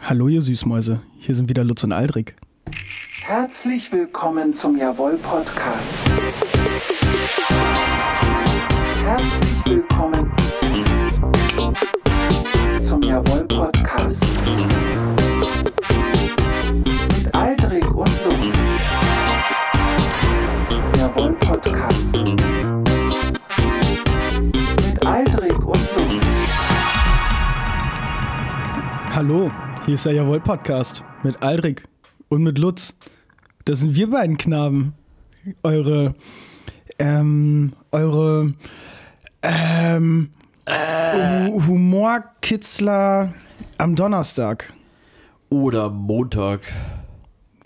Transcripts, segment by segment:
Hallo ihr Süßmäuse, hier sind wieder Lutz und Aldrich. Herzlich willkommen zum Jawohl Podcast. Herzlich willkommen zum Jawohl Podcast. Mit Aldrich und Lutz. Jawohl Podcast. Mit Aldrich und Lutz. Hallo, hier ist der Jawohl Podcast mit Aldrich und mit Lutz. Das sind wir beiden Knaben. Eure, ähm, eure, ähm, Hu- Humorkitzler am Donnerstag. Oder Montag,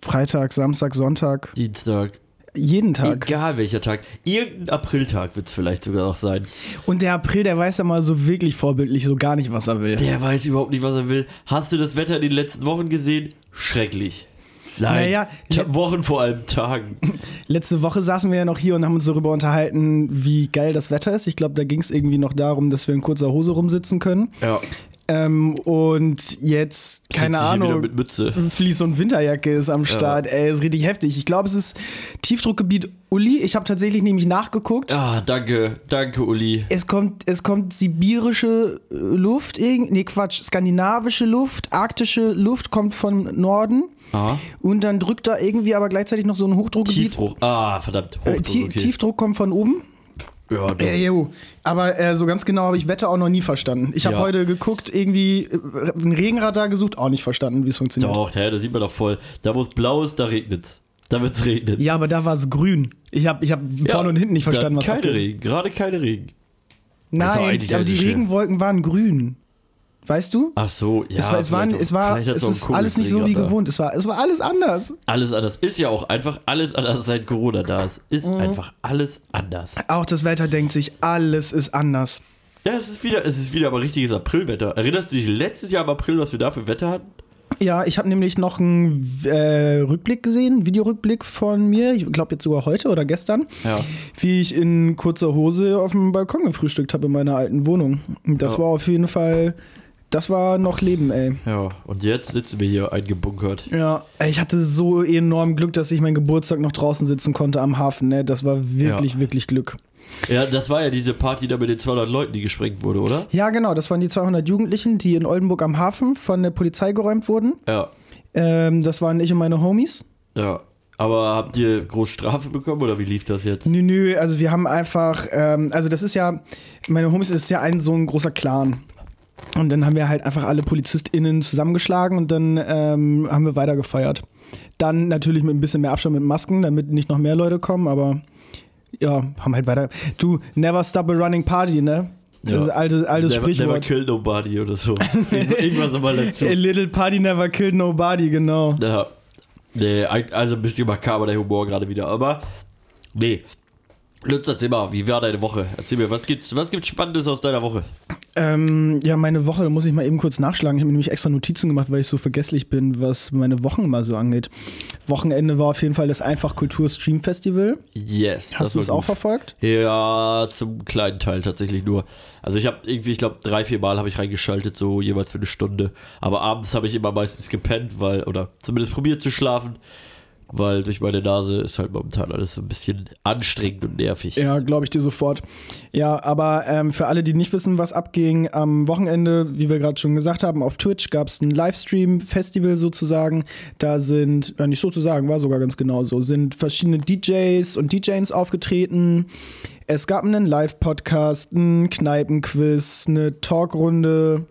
Freitag, Samstag, Sonntag, Dienstag, jeden Tag. egal welcher Tag. Irgendein Apriltag wird es vielleicht sogar auch sein. Und der April, der weiß ja mal so wirklich vorbildlich so gar nicht, was er will. Der weiß überhaupt nicht, was er will. Hast du das Wetter in den letzten Wochen gesehen? Schrecklich. Nein, Naja, Wochen vor allem Tagen. Letzte Woche saßen wir ja noch hier und haben uns darüber unterhalten, wie geil das Wetter ist. Ich glaube, da ging es irgendwie noch darum, dass wir in kurzer Hose rumsitzen können. Ja, Ähm, und jetzt, keine Ahnung. Fließ- und Winterjacke ist am Start. Ey, ist richtig heftig. Ich glaube, es ist Tiefdruckgebiet Uli. Ich habe tatsächlich nämlich nachgeguckt. Ah, danke, danke, Uli. Es kommt, es kommt sibirische äh, Luft, nee Quatsch, skandinavische Luft, arktische Luft kommt von Norden. Ah. Und dann drückt da irgendwie aber gleichzeitig noch so ein Hochdruckgebiet. Tiefdruck. Ah, verdammt. Äh, Hochdruck, Tie- okay. Tiefdruck kommt von oben. Ja, doch. Äh, jo. Aber äh, so ganz genau habe ich Wetter auch noch nie verstanden. Ich habe Ja. heute geguckt, irgendwie äh, ein Regenradar gesucht, auch nicht verstanden, wie es funktioniert. Doch, hä, da sieht man doch voll. Da wo es blau ist, da regnet's. Da wird's regnen. Ja, aber da war es grün. Ich habe ich hab Ja, vorne und hinten nicht verstanden, was keine abgeht. Regen, gerade keine Regen. Nein, aber die. Regenwolken waren grün. Weißt du? Ach so, ja. es war, es war, vielleicht auch- es, war es ist alles nicht so wie Regenradar. gewohnt. Es war, es war alles anders. Alles anders. Ist ja auch einfach alles anders, seit Corona da ist. Ist Mhm. einfach alles anders. Auch das Wetter denkt sich, alles ist anders. Ja, es ist wieder, es ist wieder aber richtiges Aprilwetter. Erinnerst du dich letztes Jahr im April, was wir da für Wetter hatten? Ja, ich habe nämlich noch einen äh, Rückblick gesehen, einen Videorückblick von mir. Ich glaube jetzt sogar heute oder gestern. Ja. Wie ich in kurzer Hose auf dem Balkon gefrühstückt habe in meiner alten Wohnung. Und das Ja. war auf jeden Fall, das war noch Leben, ey. Ja, und jetzt sitzen wir hier eingebunkert. Ja, ich hatte so enorm Glück, dass ich meinen Geburtstag noch draußen sitzen konnte am Hafen. Ne? Das war wirklich, Ja. wirklich Glück. Ja, das war ja diese Party da mit den 200 Leuten, die gesprengt wurde, oder? Ja, genau, das waren die 200 Jugendlichen, die in Oldenburg am Hafen von der Polizei geräumt wurden. Ja. Ähm, das waren ich und meine Homies. Ja. Aber habt ihr groß Strafe bekommen oder wie lief das jetzt? Nö, nö, also wir haben einfach, ähm, also das ist ja, meine Homies ist ja ein so ein großer Clan. Und dann haben wir halt einfach alle PolizistInnen zusammengeschlagen und dann ähm, haben wir weiter gefeiert. Dann natürlich mit ein bisschen mehr Abstand mit Masken, damit nicht noch mehr Leute kommen, aber ja, haben halt weiter. Du, never stop a running party, ne? Das Ja. ist alte, altes never, never Sprichwort. kill nobody oder so. Irgend- Irgendwas nochmal dazu. A little party never killed nobody, genau. Ja. Nee, also ein bisschen makaber der Humor gerade wieder, aber nee. Lutz, erzähl mal, wie war deine Woche? Erzähl mir, was gibt's, was gibt's Spannendes aus deiner Woche? Ähm, ja, meine Woche, da muss ich mal eben kurz nachschlagen. Ich habe mir nämlich extra Notizen gemacht, weil ich so vergesslich bin, was meine Wochen mal so angeht. Wochenende war auf jeden Fall das Einfach Kultur Stream Festival. Yes. Hast du es auch verfolgt? Ja, zum kleinen Teil tatsächlich nur. Also ich habe irgendwie, ich glaube, drei, vier Mal habe ich reingeschaltet, so jeweils für eine Stunde. Aber abends habe ich immer meistens gepennt, weil, oder zumindest probiert zu schlafen, weil durch meine Nase ist halt momentan alles so ein bisschen anstrengend und nervig. Ja, glaube ich dir sofort. Ja, aber ähm, für alle, die nicht wissen, was abging, am Wochenende, wie wir gerade schon gesagt haben, auf Twitch gab es ein Livestream-Festival sozusagen. Da sind, ja nicht sozusagen, war sogar ganz genau so, sind verschiedene DJs und DJs aufgetreten. Es gab einen Live-Podcast, einen Kneipenquiz, eine Talkrunde,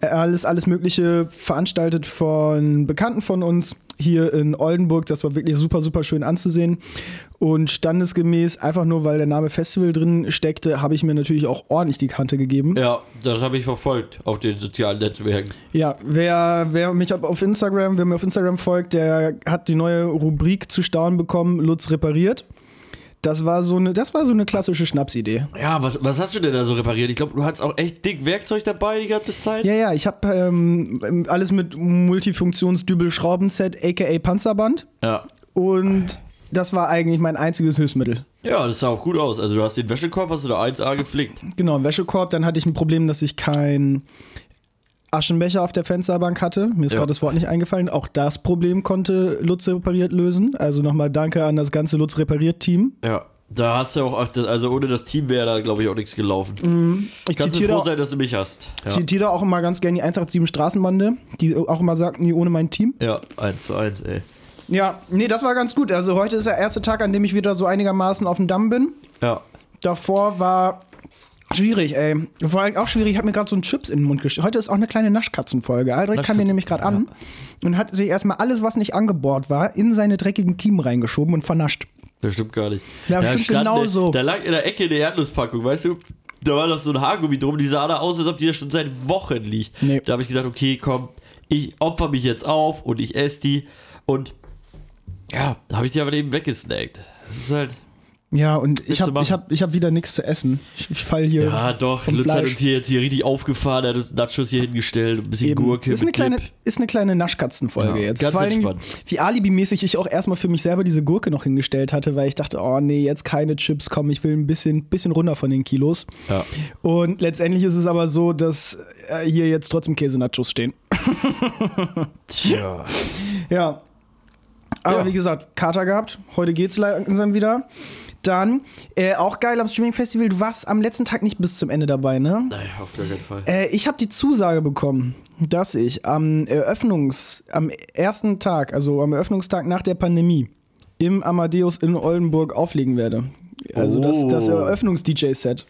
äh, alles, alles Mögliche veranstaltet von Bekannten von uns hier in Oldenburg. Das war wirklich super, super schön anzusehen. Und standesgemäß, einfach nur weil der Name Festival drin steckte, habe ich mir natürlich auch ordentlich die Kante gegeben. Ja, das habe ich verfolgt auf den sozialen Netzwerken. Ja, wer, wer mich auf Instagram, wer mir auf Instagram folgt, der hat die neue Rubrik zu staunen bekommen, Lutz repariert. Das war so eine, das war so eine klassische Schnapsidee. Ja, was, was hast du denn da so repariert? Ich glaube, du hattest auch echt dick Werkzeug dabei die ganze Zeit. Ja, ja, ich habe ähm, alles mit Multifunktions-Dübel-Schraubenset, aka Panzerband. Ja. Und das war eigentlich mein einziges Hilfsmittel. Ja, das sah auch gut aus. Also du hast den Wäschekorb, hast du da 1A geflickt. Genau, Wäschekorb. Dann hatte ich ein Problem, dass ich kein Aschenbecher auf der Fensterbank hatte. Mir ist Ja. gerade das Wort nicht eingefallen. Auch das Problem konnte Lutz repariert lösen. Also nochmal danke an das ganze Lutz repariert-Team. Ja. Da hast du auch, also ohne das Team wäre da, glaube ich, auch nichts gelaufen. Ich Kannst du zitiere, froh auch, sein, dass du mich hast. Ja, zitiere auch immer ganz gerne die 187 Straßenbande, die auch immer sagten, nie ohne mein Team. ja 1 zu 1, ey. Ja, nee, das war ganz gut. Also heute ist der erste Tag, an dem ich wieder so einigermaßen auf dem Damm bin. Ja. Davor war schwierig, ey. Vor allem auch schwierig, ich habe mir gerade so einen Chips in den Mund gestellt. Heute ist auch eine kleine Naschkatzenfolge. Aldrich kam mir Naschkatzen, nämlich gerade an und hat sich erstmal alles, was nicht angebohrt war, in seine dreckigen Kiemen reingeschoben und vernascht. Das stimmt gar nicht. Ja, da stimmt genau so. Da lag in der Ecke eine Erdnusspackung, weißt du? Da war noch so ein Haargummi drum, die sah da aus, als ob die da schon seit Wochen liegt. Nee. Da habe ich gedacht, okay, komm, ich opfer mich jetzt auf und ich esse die. Und ja, da habe ich die aber eben weggesnackt. Das ist halt. Ja, und ich habe ich hab, ich hab wieder nichts zu essen. Ich, ich fall hier. Ja, doch, Lutz hat uns hier jetzt hier richtig aufgefahren, er hat uns Nachos hier hingestellt, ein bisschen Eben. Gurke. ist, eine kleine, ist eine kleine Naschkatzenfolge Ja, jetzt. ganz Vor entspannt. wie alibimäßig ich auch erstmal für mich selber diese Gurke noch hingestellt hatte, weil ich dachte, oh nee, jetzt keine Chips, komm, ich will ein bisschen, bisschen runter von den Kilos. Ja. Und letztendlich ist es aber so, dass äh, hier jetzt trotzdem Käse-Nachos stehen. Tja. Ja. Aber Ja. wie gesagt, Kater gehabt. Heute geht's langsam wieder. Dann, äh, auch geil am Streaming-Festival, du warst am letzten Tag nicht bis zum Ende dabei, ne? Naja, auf gar keinen Fall. Äh, ich habe die Zusage bekommen, dass ich am Eröffnungs, am ersten Tag, also am Eröffnungstag nach der Pandemie, im Amadeus in Oldenburg auflegen werde. Also das, das Oh. Eröffnungs-DJ-Set.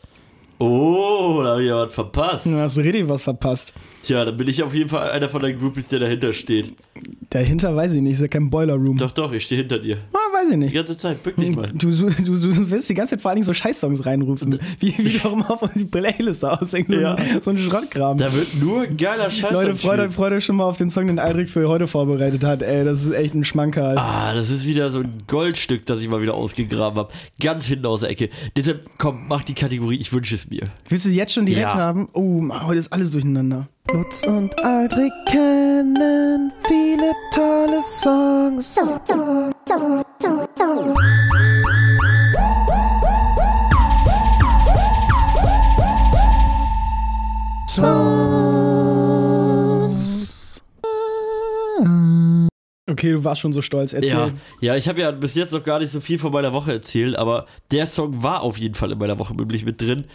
Oh, da habe ich ja was verpasst. Du hast richtig was verpasst. Tja, dann bin ich auf jeden Fall einer von deinen Groupies, der dahinter steht. Dahinter weiß ich nicht, ist ja kein Boiler Room. Doch, doch, ich stehe hinter dir. Ah, weiß ich Die nicht. ganze Zeit, bück dich mal. Du, du, du, du willst die ganze Zeit vor allen Dingen so Scheißsongs reinrufen. Wie, wie du auch immer auf die Playlist aushängt. So, Ja. ein, so ein Schrottkram. Da wird nur geiler Scheiß Leute, freut euch, freut euch schon mal auf den Song, den Aldrich für heute vorbereitet hat. Ey, das ist echt ein Schmankerl. Ah, das ist wieder so ein Goldstück, das ich mal wieder ausgegraben habe. Ganz hinten aus der Ecke. Deshalb, komm, mach die Kategorie, ich wünsche es mir. Willst du jetzt schon direkt Ja. haben? Oh, Mann, heute ist alles durcheinander. Lutz und Aldrich kennen viele tolle Songs. Songs. Okay, du warst schon so stolz. Erzähl. Ja, ja ich habe ja bis jetzt noch gar nicht so viel von meiner Woche erzählt, aber der Song war auf jeden Fall in meiner Woche nämlich mit drin.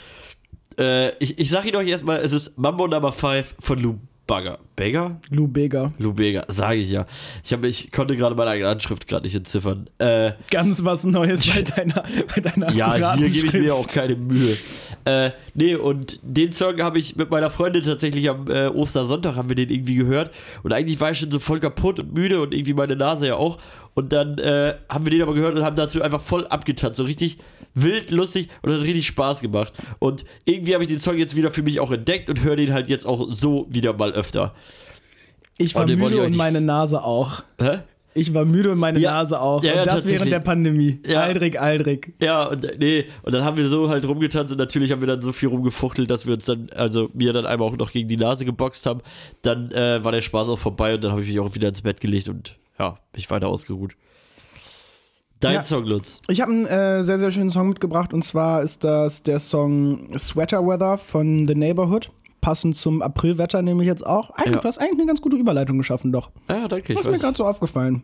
Äh, ich, ich sag Ihnen euch erstmal, es ist Mambo Number 5 von Lou Bagger. Bagger? Lou Bega. Lou Bega, sage ich ja. Ich, hab, ich konnte gerade meine eigene Anschrift gerade nicht entziffern. Äh, Ganz was Neues bei deiner, bei deiner Ja, hier gebe ich mir auch keine Mühe. Äh, nee, und den Song habe ich mit meiner Freundin tatsächlich am äh, Ostersonntag haben wir den irgendwie gehört. Und eigentlich war ich schon so voll kaputt und müde und irgendwie meine Nase ja auch. Und dann äh, haben wir den aber gehört und haben dazu einfach voll abgetanzt. So richtig wild, lustig und hat richtig Spaß gemacht. Und irgendwie habe ich den Song jetzt wieder für mich auch entdeckt und höre den halt jetzt auch so wieder mal öfter. Ich war wollte müde ich und meine Nase auch. Hä? Ich war müde und meine Ja. Nase auch. Ja, ja, und das während der Pandemie. Ja. Aldrig, Aldrig. Ja, und äh, nee, und dann haben wir so halt rumgetanzt und natürlich haben wir dann so viel rumgefuchtelt, dass wir uns dann, also mir dann einmal auch noch gegen die Nase geboxt haben. Dann äh, war der Spaß auch vorbei und dann habe ich mich auch wieder ins Bett gelegt und ja, mich weiter ausgeruht. Dein Ja. Song, Lutz. Ich habe einen äh, sehr, sehr schönen Song mitgebracht und zwar ist das der Song Sweater Weather von The Neighborhood. Passend zum Aprilwetter nämlich jetzt auch. Eigentlich, Ja. Du hast eigentlich eine ganz gute Überleitung geschaffen, doch. Ja, danke. Das Ich ist mir gerade so aufgefallen.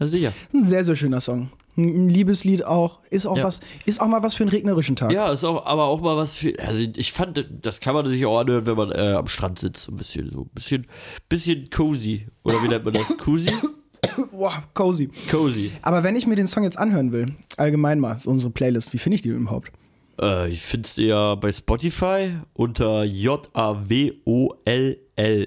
Ja, sicher. Ein sehr, sehr schöner Song. Ein Liebeslied auch. Ist auch Ja. was, ist auch mal was für einen regnerischen Tag. Ja, ist auch, aber auch mal was für. Also ich fand, das kann man sich auch anhören, wenn man äh, am Strand sitzt. Ein bisschen, so ein bisschen, bisschen cozy. Oder wie nennt man das? Cozy? Boah, cozy. Cozy. Aber wenn ich mir den Song jetzt anhören will, allgemein mal, so unsere Playlist, wie finde ich die überhaupt? Äh, ich find's ja bei Spotify unter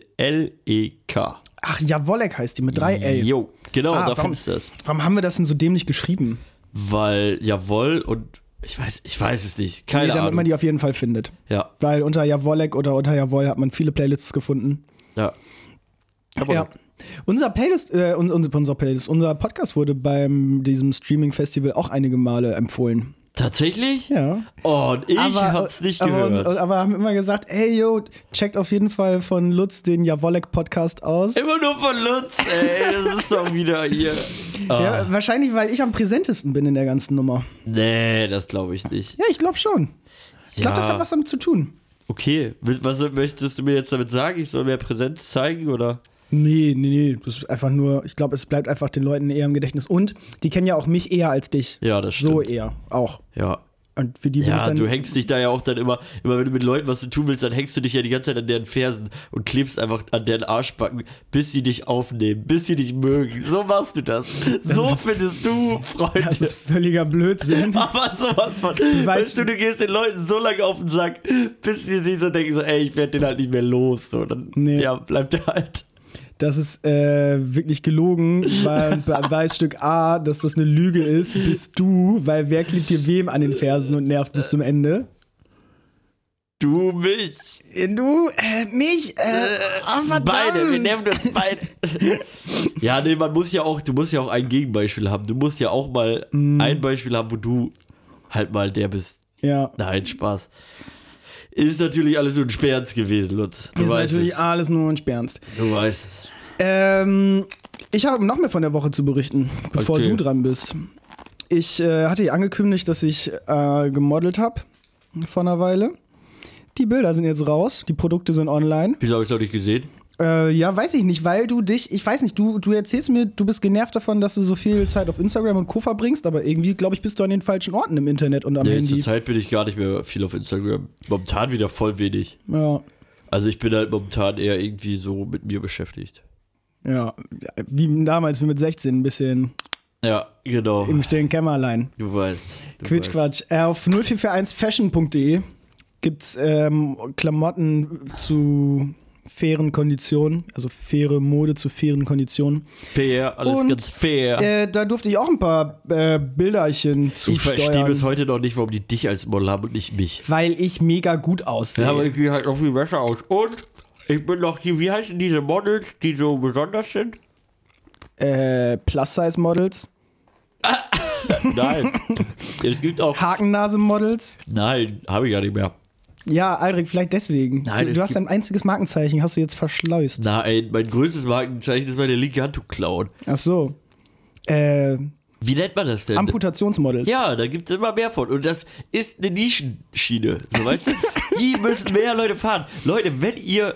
J-A-W-O-L-L-L-E-K. Ach, Jawollek heißt die mit drei L. Jo, genau, Ah, da findest du das. warum haben wir das denn so dämlich geschrieben? Weil jawohl und ich weiß, ich weiß es nicht. Keine nee, damit Ahnung. man die auf jeden Fall findet. ja, Weil unter Jawollek oder unter Jawoll hat man viele Playlists gefunden. ja. Aber Ja. Unser Playlist, äh, un- unser, unser Playlist, unser Podcast wurde beim diesem Streaming-Festival auch einige Male empfohlen. Tatsächlich? Ja. Oh, und ich hab's nicht aber, gehört. Uns, aber haben immer gesagt, ey yo, checkt auf jeden Fall von Lutz den Jawollek-Podcast aus. Immer nur von Lutz, ey, das ist doch wieder hier. Ah, Ja, wahrscheinlich, weil ich am präsentesten bin in der ganzen Nummer. Nee, das glaube ich nicht. Ja, ich glaube schon. Ich glaube, Ja. das hat was damit zu tun. Okay, was möchtest du mir jetzt damit sagen? Ich soll mehr Präsenz zeigen oder? Nee, nee, nee. Das ist einfach nur, ich glaube, es bleibt einfach den Leuten eher im Gedächtnis. Und die kennen ja auch mich eher als dich. Ja, das So stimmt. eher auch. Ja. Und für die bin ich Ja, dann. du hängst dich da ja auch dann immer, immer wenn du mit Leuten was zu tun willst, dann hängst du dich ja die ganze Zeit an deren Fersen und klebst einfach an deren Arschbacken, bis sie dich aufnehmen, bis sie dich mögen. So machst du das. So findest du Freunde. das ist völliger Blödsinn. Aber sowas von. weißt- weißt du, du gehst den Leuten so lange auf den Sack, bis sie sich so denken, so, ey, ich werde den halt nicht mehr los. So, dann Nee. ja, bleibt der halt. Das ist äh, wirklich gelogen, weil bei Beweis Stück A, dass das eine Lüge ist, bist du, weil wer klebt dir wem an den Fersen und nervt bis zum Ende? Du mich. Du, äh, mich, äh, verdammt. Beide, wir nehmen uns beide. ja, nee, man muss ja auch, du musst ja auch ein Gegenbeispiel haben. Du musst ja auch mal Mhm. ein Beispiel haben, wo du halt mal der bist. Ja, Nein, Spaß. Ist natürlich alles so ein Sperrens gewesen, Lutz. Du ist natürlich es. alles nur ein Spernst. Du weißt es. Ähm, ich habe noch mehr von der Woche zu berichten, bevor Okay. du dran bist. Ich äh, hatte ja angekündigt, dass ich äh, gemodelt habe vor einer Weile. Die Bilder sind jetzt raus, die Produkte sind online. Wieso habe ich es noch nicht gesehen? Äh, ja, weiß ich nicht, weil du dich, ich weiß nicht, du, du erzählst mir, du bist genervt davon, dass du so viel Zeit auf Instagram und Co. verbringst, aber irgendwie, glaube ich, bist du an den falschen Orten im Internet und am Nee, Handy. zurzeit bin ich gar nicht mehr viel auf Instagram. Momentan wieder voll wenig. Ja, Also ich bin halt momentan eher irgendwie so mit mir beschäftigt. ja, wie damals, wie mit 16, ein bisschen Ja, genau. im stillen Kämmerlein. Du weißt. Du Quitsch. Quatsch. Äh, auf 0441fashion.de gibt's ähm, Klamotten zu fairen Konditionen, also faire Mode zu fairen Konditionen. Fair, alles Und, ganz fair. Äh, da durfte ich auch ein paar äh, Bilderchen ich verstehe bis heute noch nicht, warum die dich als Model haben und nicht mich. weil ich mega gut aussehe. Ja, aber ich sehe halt noch viel besser aus. Und ich bin noch hier, wie heißen diese Models, die so besonders sind? äh, Plus-Size-Models, Nein. es gibt auch. Hakennase-Models. Nein, habe ich gar nicht mehr. Ja, Aldrich, vielleicht deswegen. Nein, du, du hast gibt- ein einziges Markenzeichen, hast du jetzt verschleust. Nein, mein größtes Markenzeichen ist meine linke Hand, du Clown. Ach so. Äh, Wie nennt man das denn? Amputationsmodels. Ja, da gibt es immer mehr von. Und das ist eine Nischenschiene. So, weißt du? Die müssen mehr Leute fahren. Leute, wenn ihr.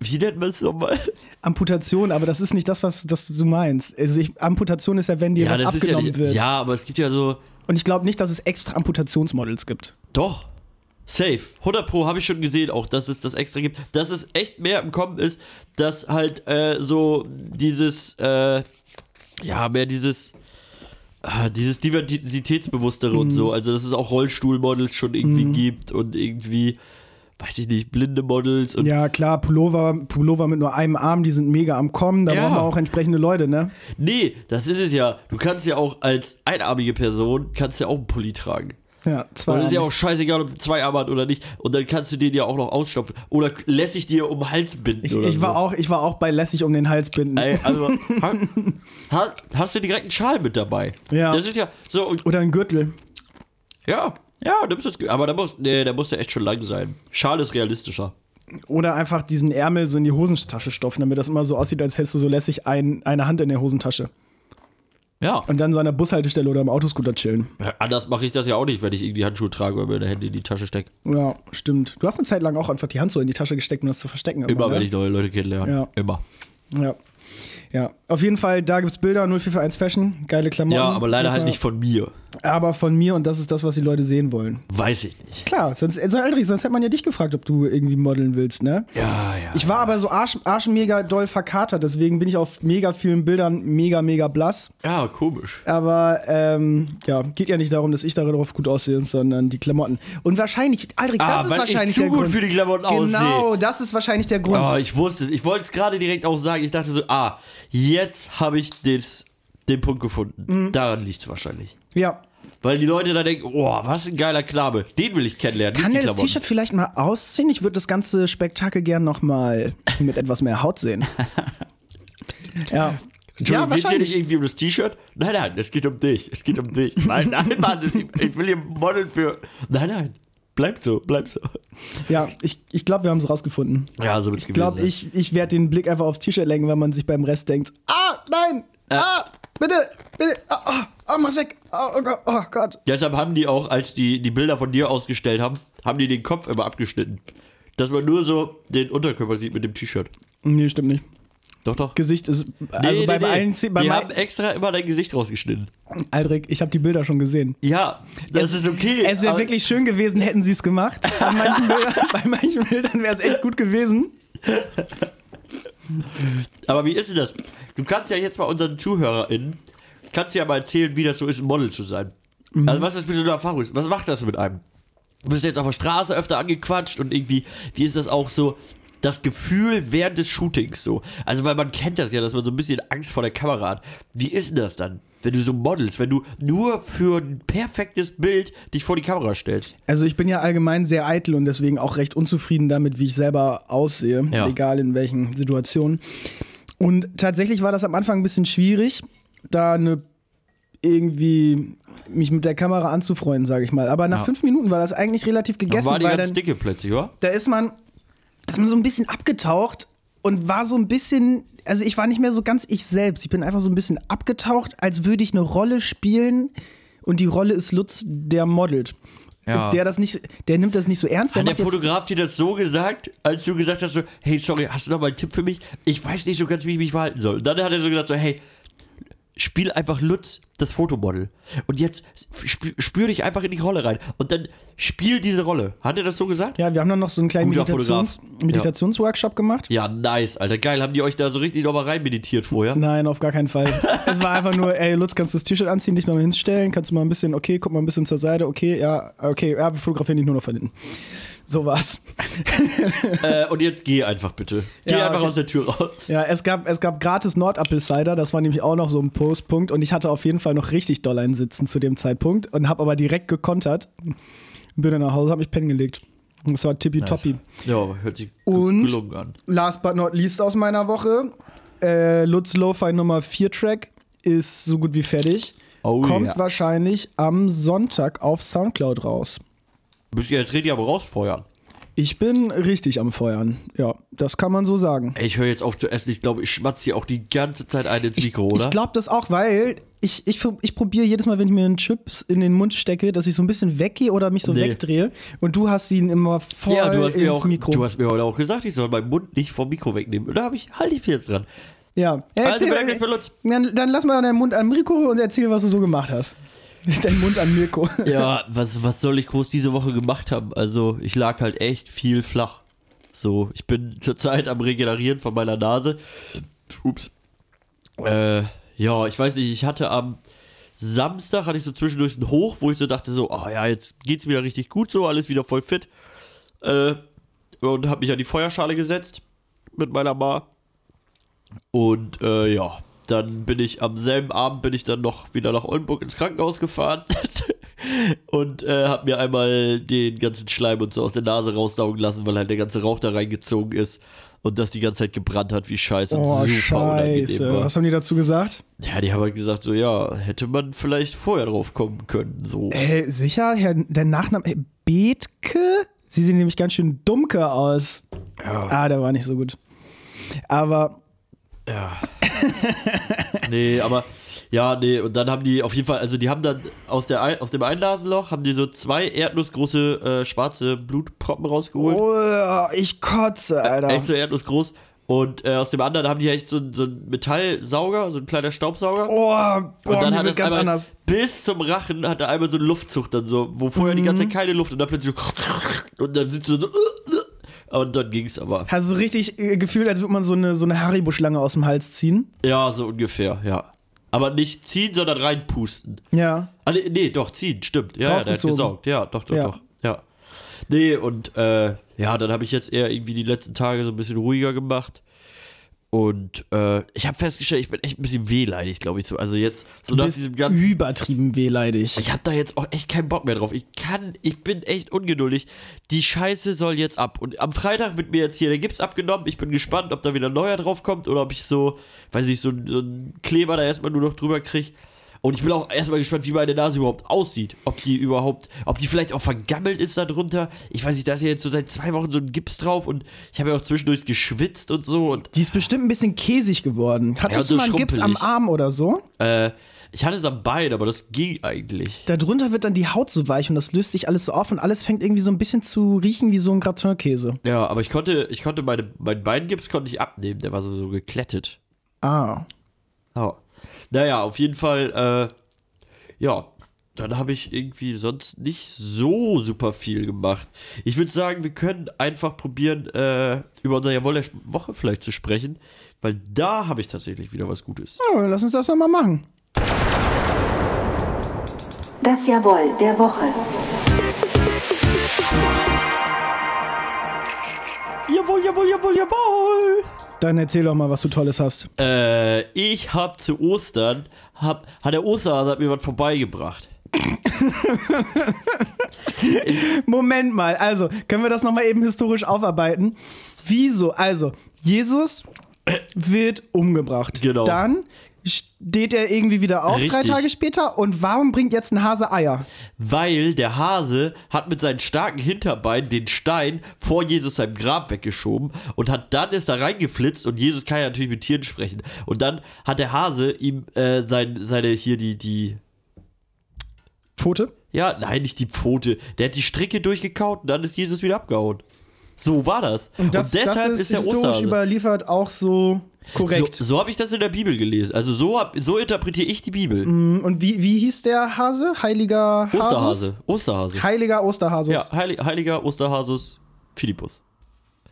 Wie nennt man es nochmal? Amputation, aber das ist nicht das, was das du meinst. Also ich, Amputation ist ja, wenn dir was ja abgenommen nicht. wird. Ja, aber es gibt ja so. Und ich glaube nicht, dass es extra Amputationsmodels gibt. Doch. Safe. 100 Pro habe ich schon gesehen, auch dass es das extra gibt. Dass es echt mehr im Kommen ist, dass halt äh, so dieses, äh, ja, mehr dieses, äh, dieses Diversitätsbewusstere und Mhm. so. Also, dass es auch Rollstuhlmodels schon irgendwie gibt und irgendwie, weiß ich nicht, blinde Models und Ja, klar, Pullover, Pullover mit nur einem Arm, die sind mega am Kommen. Da Ja. brauchen wir auch entsprechende Leute, ne? Nee, das ist es ja. Du kannst ja auch als einarmige Person, kannst ja auch einen Pulli tragen. Ja, zwei Und ist ja auch scheißegal, ob du zwei Arme hat oder nicht. Und dann kannst du den ja auch noch ausstopfen. Oder lässt ich dir um den Hals binden ich, ich, war so. auch, ich war auch bei lässig um den Hals binden. Ey, also, ha, ha, hast du direkt einen Schal mit dabei? Ja. Das ist ja so, Oder ein Gürtel. ja, ja, nimmst das, aber da muss, nee, da muss der echt schon lang sein. Schal ist realistischer. Oder einfach diesen Ärmel so in die Hosentasche stopfen, damit das immer so aussieht, als hättest du so lässig ein, eine Hand in der Hosentasche. Ja. Und dann so an der Bushaltestelle oder im Autoscooter chillen. Ja, Anders mache ich das ja auch nicht, wenn ich irgendwie Handschuhe trage oder meine Hände in die Tasche stecke. Ja, stimmt. Du hast eine Zeit lang auch einfach die Hand so in die Tasche gesteckt, um das zu verstecken. Immer, ne? wenn ich neue Leute kennenlerne. Ja. Immer. Ja. Ja, auf jeden Fall, da gibt's Bilder, 0441 Fashion, geile Klamotten. Ja, aber leider halt nicht von mir. Aber von mir und das ist das, was die Leute sehen wollen. Weiß ich nicht. Klar, sonst, so Aldrich, sonst hätte man ja dich gefragt, ob du irgendwie modeln willst, ne? Ja, ja. Ich war aber so arsch, arsch mega doll verkatert, deswegen bin ich auf mega vielen Bildern mega, mega blass. Ja, komisch. Aber ähm, ja, geht ja nicht darum, dass ich darauf gut aussehe, sondern die Klamotten. Und wahrscheinlich, Aldrich, das Ah, ist wahrscheinlich ich zu der gut Grund. für die Klamotten aussehe. genau, das ist wahrscheinlich der Grund. Oh, ich wusste es. Ich wollte es gerade direkt auch sagen. Ich dachte so, ah, jetzt habe ich des, den Punkt gefunden. Mhm. Daran liegt es wahrscheinlich. Ja. Weil die Leute da denken, oh, was ein geiler Knabe. Den will ich kennenlernen. Kann der das. T-Shirt vielleicht mal ausziehen? Ich würde das ganze Spektakel gern nochmal mit etwas mehr Haut sehen. ja. Entschuldigung, Ja, geht's hier wahrscheinlich. nicht irgendwie um das T-Shirt? Nein, nein, es geht um dich. Es geht um dich. Nein, nein, Mann, ich, ich will hier modeln für. Nein, nein. Bleib so, bleib so. Ja, ich, ich glaube, wir haben es rausgefunden. Ja, so wird's Ich glaube, ich, ich werde den Blick einfach aufs T-Shirt lenken, wenn man sich beim Rest denkt, ah, nein, ah, bitte, bitte, ah, ah, oh, mach's weg, oh, oh, Gott, oh Gott. Deshalb haben die auch, als die die Bilder von dir ausgestellt haben, haben die den Kopf immer abgeschnitten. Dass man nur so den Unterkörper sieht mit dem T-Shirt. Nee, stimmt nicht. Doch, doch. Gesicht ist. Also Nee, bei nee, nee. allen zehn- bei die haben extra immer dein Gesicht rausgeschnitten. Aldrich, ich habe die Bilder schon gesehen. Ja, das ist okay. Es wäre wirklich schön gewesen, hätten sie es gemacht. Bei manchen Bildern, bei manchen Bildern wäre es echt gut gewesen. Aber wie ist denn das? Du kannst ja jetzt mal unseren ZuhörerInnen, kannst ja mal erzählen, wie das so ist, ein Model zu sein. Mhm. Also was das für so eine Erfahrung ist. Was macht das mit einem? Du bist jetzt auf der Straße öfter angequatscht und irgendwie, wie ist das auch so, das Gefühl während des Shootings so? Also weil man kennt das ja, dass man so ein bisschen Angst vor der Kamera hat. Wie ist denn das dann, wenn du so modelst, wenn du nur für ein perfektes Bild dich vor die Kamera stellst? Also ich bin ja allgemein sehr eitel und deswegen auch recht unzufrieden damit, wie ich selber aussehe, Ja. egal in welchen Situationen. Und tatsächlich war das am Anfang ein bisschen schwierig, da eine irgendwie mich mit der Kamera anzufreunden, sage ich mal. Aber nach Ja. fünf Minuten war das eigentlich relativ gegessen, war die weil ganz dann, dicke plötzlich, oder? da ist man, ist man so ein bisschen abgetaucht und war so ein bisschen, also ich war nicht mehr so ganz ich selbst. Ich bin einfach so ein bisschen abgetaucht, als würde ich eine Rolle spielen und die Rolle ist Lutz, der modelt. Ja. Und der das nicht, der nimmt das nicht so ernst. Der Hat der Fotograf dir das so gesagt, als du gesagt hast, so, hey, sorry, hast du noch mal einen Tipp für mich? Ich weiß nicht so ganz, wie ich mich verhalten soll. Und dann hat er so gesagt, so, hey, spiel einfach Lutz, das Fotomodel. Und jetzt spür, spür dich einfach in die Rolle rein. Und dann spiel diese Rolle. Hat er das so gesagt? ja, wir haben dann noch so einen kleinen Meditations. Meditationsworkshop gemacht. Ja, nice, Alter. Geil. Haben die euch da so richtig nochmal rein meditiert vorher? Nein, auf gar keinen Fall. es war einfach nur, ey, Lutz, kannst du das T-Shirt anziehen, dich nochmal hinstellen, kannst du mal ein bisschen, okay, guck mal ein bisschen zur Seite, okay, ja, okay, ja, wir fotografieren dich nur noch von hinten. So war's. äh, und jetzt geh einfach bitte. Geh Ja, einfach okay. aus der Tür raus. Ja, es gab, es gab gratis Nordapple-Cider, das war nämlich auch noch so ein Postpunkt und ich hatte auf jeden Fall noch richtig doll einen Sitzen zu dem Zeitpunkt und habe aber direkt gekontert. Bin dann nach Hause, hab mich pennen gelegt. Das war tippitoppi. Ja, hört sich Und- gelungen an. Last but not least aus meiner Woche, äh, Lutz Lo-Fi Nummer 4 Track ist so gut wie fertig. Oh Kommt ja. wahrscheinlich am Sonntag auf Soundcloud raus. Bist du jetzt richtig am rausfeuern? Ich bin richtig am Feuern. Ja, das kann man so sagen. Ey, ich höre jetzt auf zu essen. Ich glaube, ich schmatze hier auch die ganze Zeit ein ins Mikro, oder? Ich glaube das auch, weil ich, ich, ich probiere jedes Mal, wenn ich mir einen Chips in den Mund stecke, dass ich so ein bisschen weggehe oder mich so Nee. wegdrehe. Und du hast ihn immer voll ja, du hast, mir ins auch, Mikro. du hast mir heute auch gesagt, ich soll meinen Mund nicht vom Mikro wegnehmen. Und da habe ich, halte ich mich jetzt dran. ja. ja Also, erzähl, bei Lutz. dann, dann lass mal deinen Mund an Mirko und erzähl, was du so gemacht hast. Dein Mund an Mirko. Ja, was, was soll ich groß diese Woche gemacht haben? Also, ich lag halt echt viel flach. So, ich bin zurzeit am Regenerieren von meiner Nase. Ups. Äh, ja, ich weiß nicht, ich hatte am Samstag hatte ich so zwischendurch einen Hoch, wo ich so dachte so, oh ja, jetzt geht's wieder richtig gut so, alles wieder voll fit. Äh, und habe mich an die Feuerschale gesetzt mit meiner Ma. Und äh, ja, dann bin ich am selben Abend bin ich dann noch wieder nach Oldenburg ins Krankenhaus gefahren und äh, habe mir einmal den ganzen Schleim und so aus der Nase raussaugen lassen, weil halt der ganze Rauch da reingezogen ist und das die ganze Zeit gebrannt hat wie scheiße und Oh, super scheiße. Was haben die dazu gesagt? Ja, die haben halt gesagt so, ja, hätte man vielleicht vorher drauf kommen können, so. Äh, sicher? Herr, der Nachname äh, Bethke? Sie sehen nämlich ganz schön dummke aus. Ja. Ah, der war nicht so gut. Aber Ja. nee, aber ja, nee, und dann haben die auf jeden Fall, also die haben dann aus, der aus dem Einnasenloch, haben die so zwei erdnussgroße äh, schwarze Blutproppen rausgeholt. oh, ich kotze, Alter. Echt so erdnussgroß. Und äh, aus dem anderen haben die echt so, so einen Metallsauger, so ein kleiner Staubsauger. Oh, und boah, dann mir hat es ganz einmal anders. bis zum Rachen hat er einmal so eine Luftzucht dann so, wo vorher die Mhm. ganze Zeit keine Luft und dann plötzlich so und dann sitzt du so und dann ging's aber. Hast du richtig äh, gefühlt, als würde man so eine, so eine Haribo-Schlange aus dem Hals ziehen? Ja, so ungefähr, ja. Aber nicht ziehen, sondern reinpusten. Ja. Ah, nee, nee, doch, ziehen, stimmt. Ja, ja, der hat gesaugt. Ja, doch, doch, Ja. doch. Ja. Nee, und äh, ja, dann habe ich jetzt eher irgendwie die letzten Tage so ein bisschen ruhiger gemacht. Und äh, ich habe festgestellt, ich bin echt ein bisschen wehleidig, glaube ich. So. Also jetzt, so Du nach bist übertrieben wehleidig. Ich habe da jetzt auch echt keinen Bock mehr drauf. Ich kann, ich bin echt ungeduldig. Die Scheiße soll jetzt ab. Und am Freitag wird mir jetzt hier der Gips abgenommen. Ich bin gespannt, ob da wieder neuer drauf kommt oder ob ich so, weiß ich, so, so einen Kleber da erstmal nur noch drüber kriege. Und ich bin auch erstmal gespannt, wie meine Nase überhaupt aussieht. Ob die überhaupt, ob die vielleicht auch vergammelt ist da drunter. Ich weiß nicht, da ist ja jetzt so seit zwei Wochen so ein Gips drauf und ich habe ja auch zwischendurch geschwitzt und so. Und Die ist bestimmt ein bisschen käsig geworden. Hattest so du mal einen Gips am. Arm oder so? äh, Ich hatte es am Bein, aber das ging eigentlich. Darunter wird dann die Haut so weich und das löst sich alles so auf und alles fängt irgendwie so ein bisschen zu riechen wie so ein Gratin-Käse. Ja, aber ich konnte, ich konnte meine, mein Beingips konnte ich abnehmen, der war so, so geklettet. Ah. Ja. Naja, auf jeden Fall, äh, ja, dann habe ich irgendwie sonst nicht so super viel gemacht. Ich würde sagen, wir können einfach probieren, äh, über unser Jawohl der Woche vielleicht zu sprechen, weil da habe ich tatsächlich wieder was Gutes. Ja, lass uns das doch mal machen. Das Jawohl der Woche. Jawohl, jawohl, jawohl, jawohl! Dann erzähl doch mal, was du Tolles hast. Äh, ich habe zu Ostern, hab, hat der Osterhase hat mir was vorbeigebracht. Moment mal, also, können wir das nochmal eben historisch aufarbeiten? Wieso? Also, Jesus wird umgebracht. Genau. Dann steht er irgendwie wieder auf, drei Richtig. Tage später. Und warum bringt jetzt ein Hase Eier? Weil der Hase hat mit seinen starken Hinterbeinen den Stein vor Jesus seinem Grab weggeschoben und hat dann ist da reingeflitzt und Jesus kann ja natürlich mit Tieren sprechen. Und dann hat der Hase ihm äh, sein, seine hier die, die, Pfote? ja, nein, nicht die Pfote, der hat die Stricke durchgekaut und dann ist Jesus wieder abgehauen. So war das. Und das, deshalb das ist, ist der historisch Osterhase. überliefert auch so korrekt. So, so habe ich das in der Bibel gelesen. Also so, hab, so interpretiere ich die Bibel. Und wie, wie hieß der Hase? Heiliger Hasus? Osterhase. Osterhase. Heiliger Osterhasus. Ja, Heili- heiliger Osterhasus Philippus.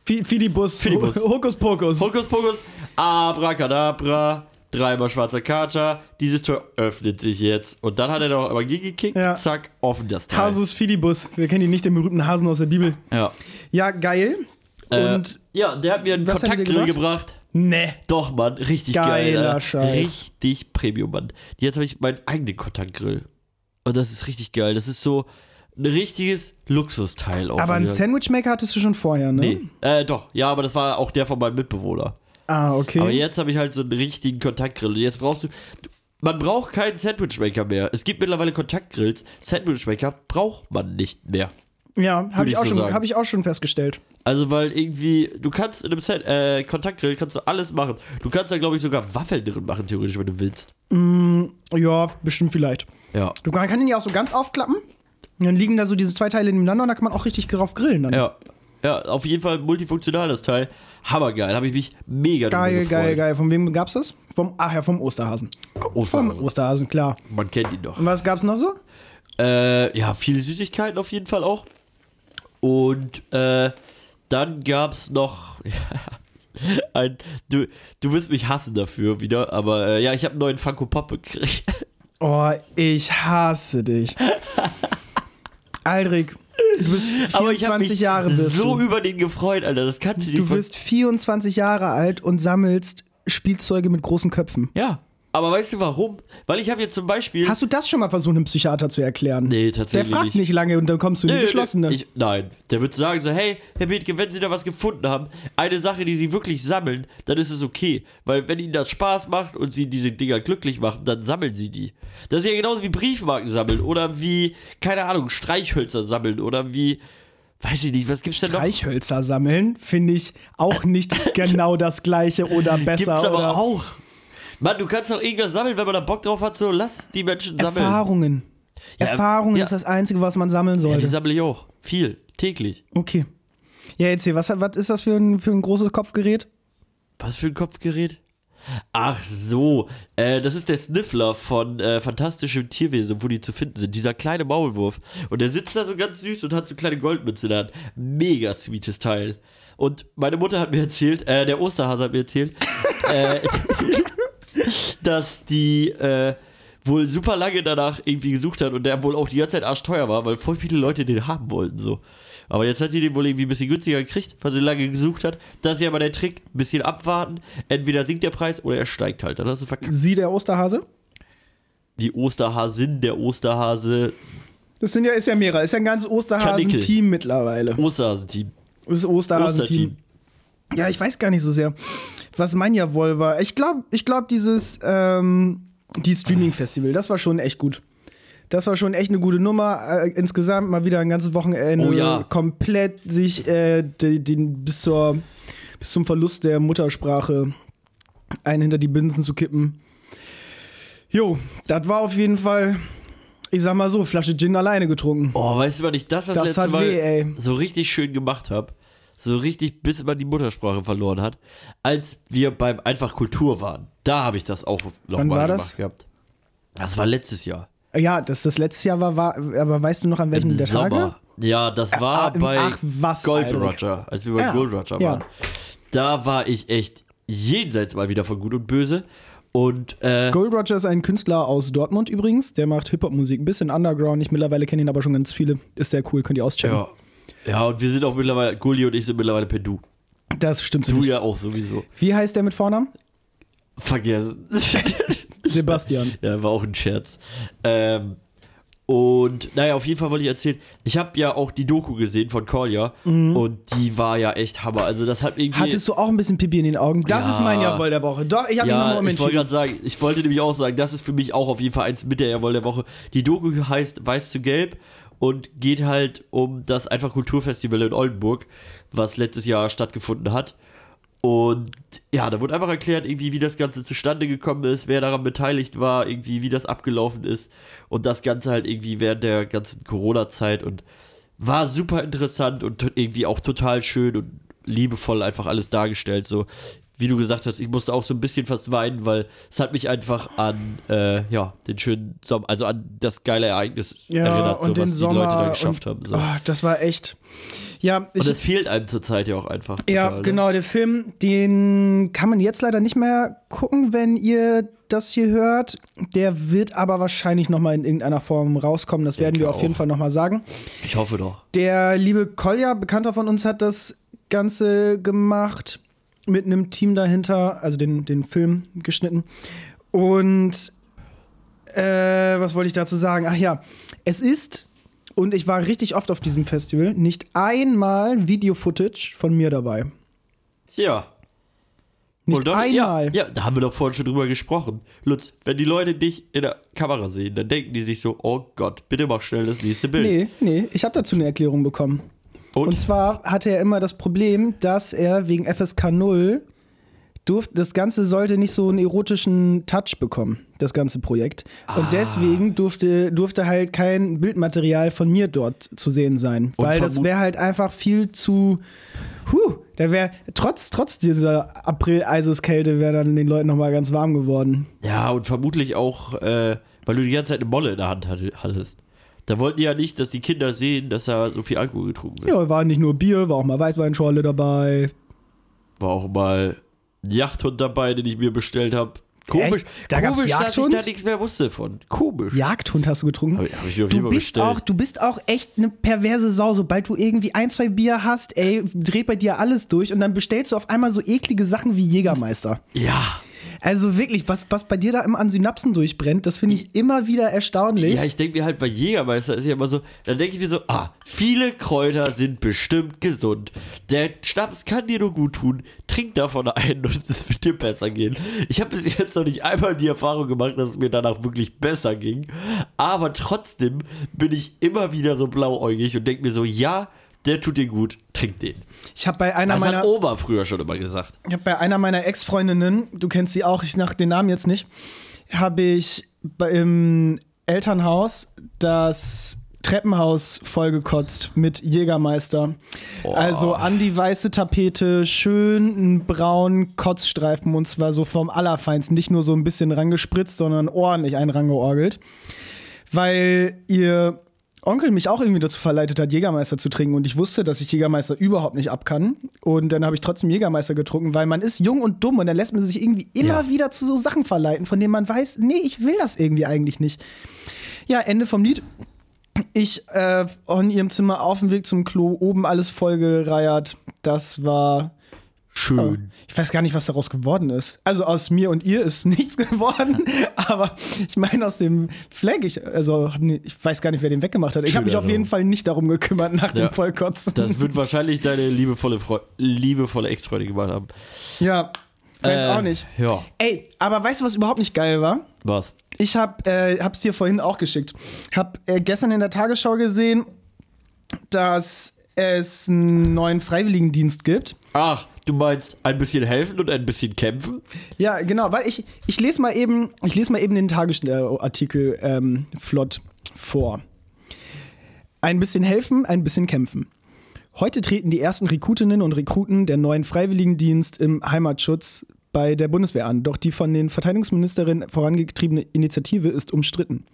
Fidibus. Fidibus. Hokus Pokus. Hokus Pokus, Abracadabra, dreimal schwarzer Kater, dieses Tor öffnet sich jetzt. Und dann hat er noch aber gegekickt, Ja. zack, offen das Teil. Hasus Fidibus. Wir kennen ihn nicht, den berühmten Hasen aus der Bibel. Ja. Ja, geil. Äh, Und ja, der hat mir einen Kontaktgrill gebracht? Ne. Doch, Mann, richtig geil. Geiler Alter. Scheiß. Richtig Premium, Mann. Jetzt habe ich meinen eigenen Kontaktgrill. Und das ist richtig geil. Das ist so ein richtiges Luxusteil. Auch Aber einen. Sandwichmaker hattest du schon vorher, ne? Nee, äh, doch. Ja, aber das war auch der von meinem Mitbewohner. Ah, okay. Aber jetzt habe ich halt so einen richtigen Kontaktgrill. Und jetzt brauchst du- Man braucht keinen Sandwichmaker mehr. Es gibt mittlerweile Kontaktgrills. Sandwichmaker braucht man nicht mehr. Ja, habe ich, ich auch so schon- hab ich auch schon festgestellt. Also, weil irgendwie, du kannst in einem Sand äh, Kontaktgrill kannst du alles machen. Du kannst da, glaube ich, sogar Waffeln drin machen, theoretisch, wenn du willst. Ja, bestimmt vielleicht. Ja. Du man kann ihn ja auch so ganz aufklappen. Und dann liegen da so diese zwei Teile nebeneinander und da kann man auch richtig drauf grillen. Dann. Ja. Ja, auf jeden Fall multifunktional das Teil. Hammergeil. Habe ich mich mega Geil, gefreut. geil, geil. Von wem gab's das? Vom, ach ja, vom Osterhasen. Vom Osterhase. Osterhasen, klar. Man kennt ihn doch. Und was gab's noch so? Äh, ja, viele Süßigkeiten auf jeden Fall auch. Und äh, dann gab es noch ein. Du, du wirst mich hassen dafür wieder, aber äh, ja, ich habe einen neuen Funko Pop gekriegt. Oh, ich hasse dich. Aldrich, du bist Aber ich habe 24 mich Jahre bist so du. über den gefreut, Alter. Das kannst du dir Du bist 24 Jahre alt und sammelst Spielzeuge mit großen Köpfen. Ja. Aber weißt du warum? Weil ich habe jetzt zum Beispiel. Hast du das schon mal versucht, einem Psychiater zu erklären? Nee, Der tatsächlich fragt nicht lange und dann kommst du in die geschlossene. Ich, nein, der wird sagen so, hey, Herr Bethke, wenn Sie da was gefunden haben, eine Sache, die Sie wirklich sammeln, dann ist es okay. Weil wenn Ihnen das Spaß macht und Sie diese Dinger glücklich machen, dann sammeln Sie die. Das ist ja genauso wie Briefmarken sammeln oder wie, keine Ahnung, Streichhölzer sammeln oder wie, weiß ich nicht, was gibt's denn noch? Reichhölzer sammeln finde ich auch nicht genau das gleiche oder besser. Gibt's aber oder auch. Mann, du kannst doch irgendwas sammeln, wenn man da Bock drauf hat, so lass die Menschen sammeln. Erfahrungen. Ja, Erfahrungen ja. ist das Einzige, was man sammeln Ja, die sollte. sammle ich auch. Viel, täglich. okay. Ja, jetzt hier, was, was ist das für ein, für ein großes Kopfgerät? Was für ein Kopfgerät? Ach so, äh, das ist der Sniffler von äh, Fantastischem Tierwesen, wo die zu finden sind. Dieser kleine Maulwurf. Und der sitzt da so ganz süß und hat so kleine Goldmütze in der Hand. Mega sweetes Teil. Und meine Mutter hat mir erzählt, äh, der Osterhase hat mir erzählt, äh, dass die äh, wohl super lange danach irgendwie gesucht hat und der wohl auch die ganze Zeit arschteuer war, weil voll viele Leute den haben wollten so. Aber jetzt hat die den wohl irgendwie ein bisschen günstiger gekriegt, weil sie lange gesucht hat. Das ist ja aber der Trick, ein bisschen abwarten. Entweder sinkt der Preis oder er steigt halt. Dann hast du verkackt. Sie, der Osterhase? Die Osterhasin, der Osterhase, Das sind ja, ist ja mehrere. Ist ja ein ganzes Osterhasen-Team mittlerweile. Osterhasen-Team. Das Osterhasen-Team. Osterteam. Ja, ich weiß gar nicht so sehr, was mein Jawohl war. Ich glaube, ich glaub, dieses ähm, die Streaming-Festival, das war schon echt gut. Das war schon echt eine gute Nummer. Äh, insgesamt mal wieder ein ganzes Wochenende Oh ja. komplett sich äh, den, den, bis, zur, bis zum Verlust der Muttersprache einen hinter die Binsen zu kippen. Jo, das war auf jeden Fall, ich sag mal so, Flasche Gin alleine getrunken. Oh, weißt du, wann ich das das, Das letzte Mal weh, so richtig schön gemacht habe? So richtig, bis man die Muttersprache verloren hat. Als wir beim Einfach Kultur waren. Da habe ich das auch noch Wann mal war gemacht das? gehabt. Das war letztes Jahr. Ja, dass das letztes Jahr war, war, aber weißt du noch an welchem Im der Tage? Sommer. Ja, das war Ah, bei ach, was, Gold Alter. Roger, als wir bei Ja, Gold Roger ja. waren. Da war ich echt jenseits mal wieder von Gut und Böse. Und äh, Gold Roger ist ein Künstler aus Dortmund übrigens. Der macht Hip-Hop-Musik, ein bisschen Underground. Ich mittlerweile kenne ihn aber schon ganz viele. Ist der cool, könnt ihr auschecken. ja. Ja, und wir sind auch mittlerweile, Gulli und ich sind mittlerweile per Du. Das stimmt so Du nicht. ja auch sowieso. Wie heißt der mit Vornamen? Vergessen. Sebastian. Ja, war auch ein Scherz. Ähm, und naja, auf jeden Fall wollte ich erzählen, ich habe ja auch die Doku gesehen von Kolja und die war ja echt Hammer. Also das hat irgendwie. Mhm. Hattest du auch ein bisschen Pipi in den Augen? Das Ja. ist mein Jawohl der Woche. Doch, ich habe ihn ja, nochmal ich wollte gerade sagen, ich wollte nämlich auch sagen, das ist für mich auch auf jeden Fall eins mit der Jawohl der Woche. Die Doku heißt Weiß zu Gelb und geht halt um das Einfach Kulturfestival in Oldenburg, was letztes Jahr stattgefunden hat. Und ja, da wurde einfach erklärt, irgendwie, wie das Ganze zustande gekommen ist, wer daran beteiligt war, irgendwie, wie das abgelaufen ist. Und das Ganze halt irgendwie während der ganzen Corona-Zeit und war super interessant und irgendwie auch total schön und liebevoll einfach alles dargestellt. So, wie du gesagt hast, ich musste auch so ein bisschen fast weinen, weil es hat mich einfach an, äh, ja, den schönen Sommer, also an das geile Ereignis Ja, erinnert, so, und den was die Sommer. Leute da geschafft und, haben. So. Oh, das war echt. Ja, ich, und das fehlt einem zurzeit ja auch einfach. Ja, total, ne? genau, der Film, den kann man jetzt leider nicht mehr gucken, wenn ihr das hier hört. Der wird aber wahrscheinlich noch mal in irgendeiner Form rauskommen. Das werden wir auf jeden auch. Fall noch mal sagen. Ich hoffe doch. Der liebe Kolja, Bekannter von uns, hat das Ganze gemacht mit einem Team dahinter, also den, den Film geschnitten. Und äh, was wollte ich dazu sagen? Ach ja, es ist, und ich war richtig oft auf diesem Festival, nicht einmal Video-Footage von mir dabei. Ja. Nicht doch- einmal. Ja, ja, da haben wir doch vorhin schon drüber gesprochen. Lutz, wenn die Leute dich in der Kamera sehen, dann denken die sich so, oh Gott, bitte mach schnell das nächste Bild. Nee, nee, ich habe dazu eine Erklärung bekommen. Und, Und zwar hatte er immer das Problem, dass er wegen FSK 0 durfte, das Ganze sollte nicht so einen erotischen Touch bekommen, das ganze Projekt. Ah. Und deswegen durfte, durfte halt kein Bildmaterial von mir dort zu sehen sein. Und weil das wäre halt einfach viel zu. Huh, da wäre trotz, trotz dieser April-Eiseskälte wäre dann den Leuten nochmal ganz warm geworden. ja, und vermutlich auch, äh, weil du die ganze Zeit eine Molle in der Hand hatte- hattest. Da wollten die ja nicht, dass die Kinder sehen, dass da so viel Alkohol getrunken wird. Ja, war nicht nur Bier, war auch mal Weißweinschorle dabei. War auch mal ein Jagdhund dabei, den ich mir bestellt habe. Komisch, Echt? Da komisch dass ich da nichts mehr wusste von. Komisch. Jagdhund hast du getrunken? Hab ich, hab ich auf Du bist, bestellt. auch, du bist auch echt eine perverse Sau. Sobald du irgendwie ein, zwei Bier hast, ey, dreht bei dir alles durch und dann bestellst du auf einmal so eklige Sachen wie Jägermeister. ja. Also wirklich, was, was bei dir da immer an Synapsen durchbrennt, das finde ich immer wieder erstaunlich. Ja, ich denke mir halt bei Jägermeister ist ja immer so, dann denke ich mir so, ah, viele Kräuter sind bestimmt gesund. Der Schnaps kann dir nur gut tun. Trink davon einen und es wird dir besser gehen. Ich habe bis jetzt noch nicht einmal die Erfahrung gemacht, dass es mir danach wirklich besser ging. Aber trotzdem bin ich immer wieder so blauäugig und denke mir so, ja, der tut dir gut, trink den. Ich habe bei einer Das meiner hat Oma früher schon immer gesagt. Ich habe bei einer meiner Ex-Freundinnen, du kennst sie auch, ich nach den Namen jetzt nicht, habe ich im Elternhaus das Treppenhaus vollgekotzt mit Jägermeister. Also an die weiße Tapete schön einen braunen Kotzstreifen und zwar so vom Allerfeinsten. Nicht nur so ein bisschen rangespritzt, sondern ordentlich einen rangeorgelt. Weil ihr Onkel mich auch irgendwie dazu verleitet hat, Jägermeister zu trinken. Und ich wusste, dass ich Jägermeister überhaupt nicht ab kann. Und dann habe ich trotzdem Jägermeister getrunken, weil man ist jung und dumm und dann lässt man sich irgendwie immer Ja. wieder zu so Sachen verleiten, von denen man weiß, nee, ich will das irgendwie eigentlich nicht. Ja, Ende vom Lied. Ich äh, in ihrem Zimmer auf dem Weg zum Klo, oben alles vollgereiert. Das war Schön. ich weiß gar nicht, was daraus geworden ist. Also aus mir und ihr ist nichts geworden, aber ich meine aus dem Flag, ich, also ich weiß gar nicht, wer den weggemacht hat. Ich habe mich auf jeden Raum. Fall nicht darum gekümmert nach Ja. dem Vollkotzen. Das wird wahrscheinlich deine liebevolle, Freu liebevolle Ex-Freundin gemacht haben. ja, weiß Äh, auch nicht. Ja. Ey, aber weißt du, was überhaupt nicht geil war? Was? Ich hab, äh, hab's dir vorhin auch geschickt. Hab äh, gestern in der Tagesschau gesehen, dass es einen neuen Freiwilligendienst gibt. Ach, du meinst ein bisschen helfen und ein bisschen kämpfen? Ja, genau, weil ich, ich lese mal eben, ich lese mal eben den Tagesartikel ähm, flott vor. Ein bisschen helfen, ein bisschen kämpfen. Heute treten die ersten Rekrutinnen und Rekruten der neuen Freiwilligendienst im Heimatschutz bei der Bundeswehr an. Doch die von den Verteidigungsministerinnen vorangetriebene Initiative ist umstritten.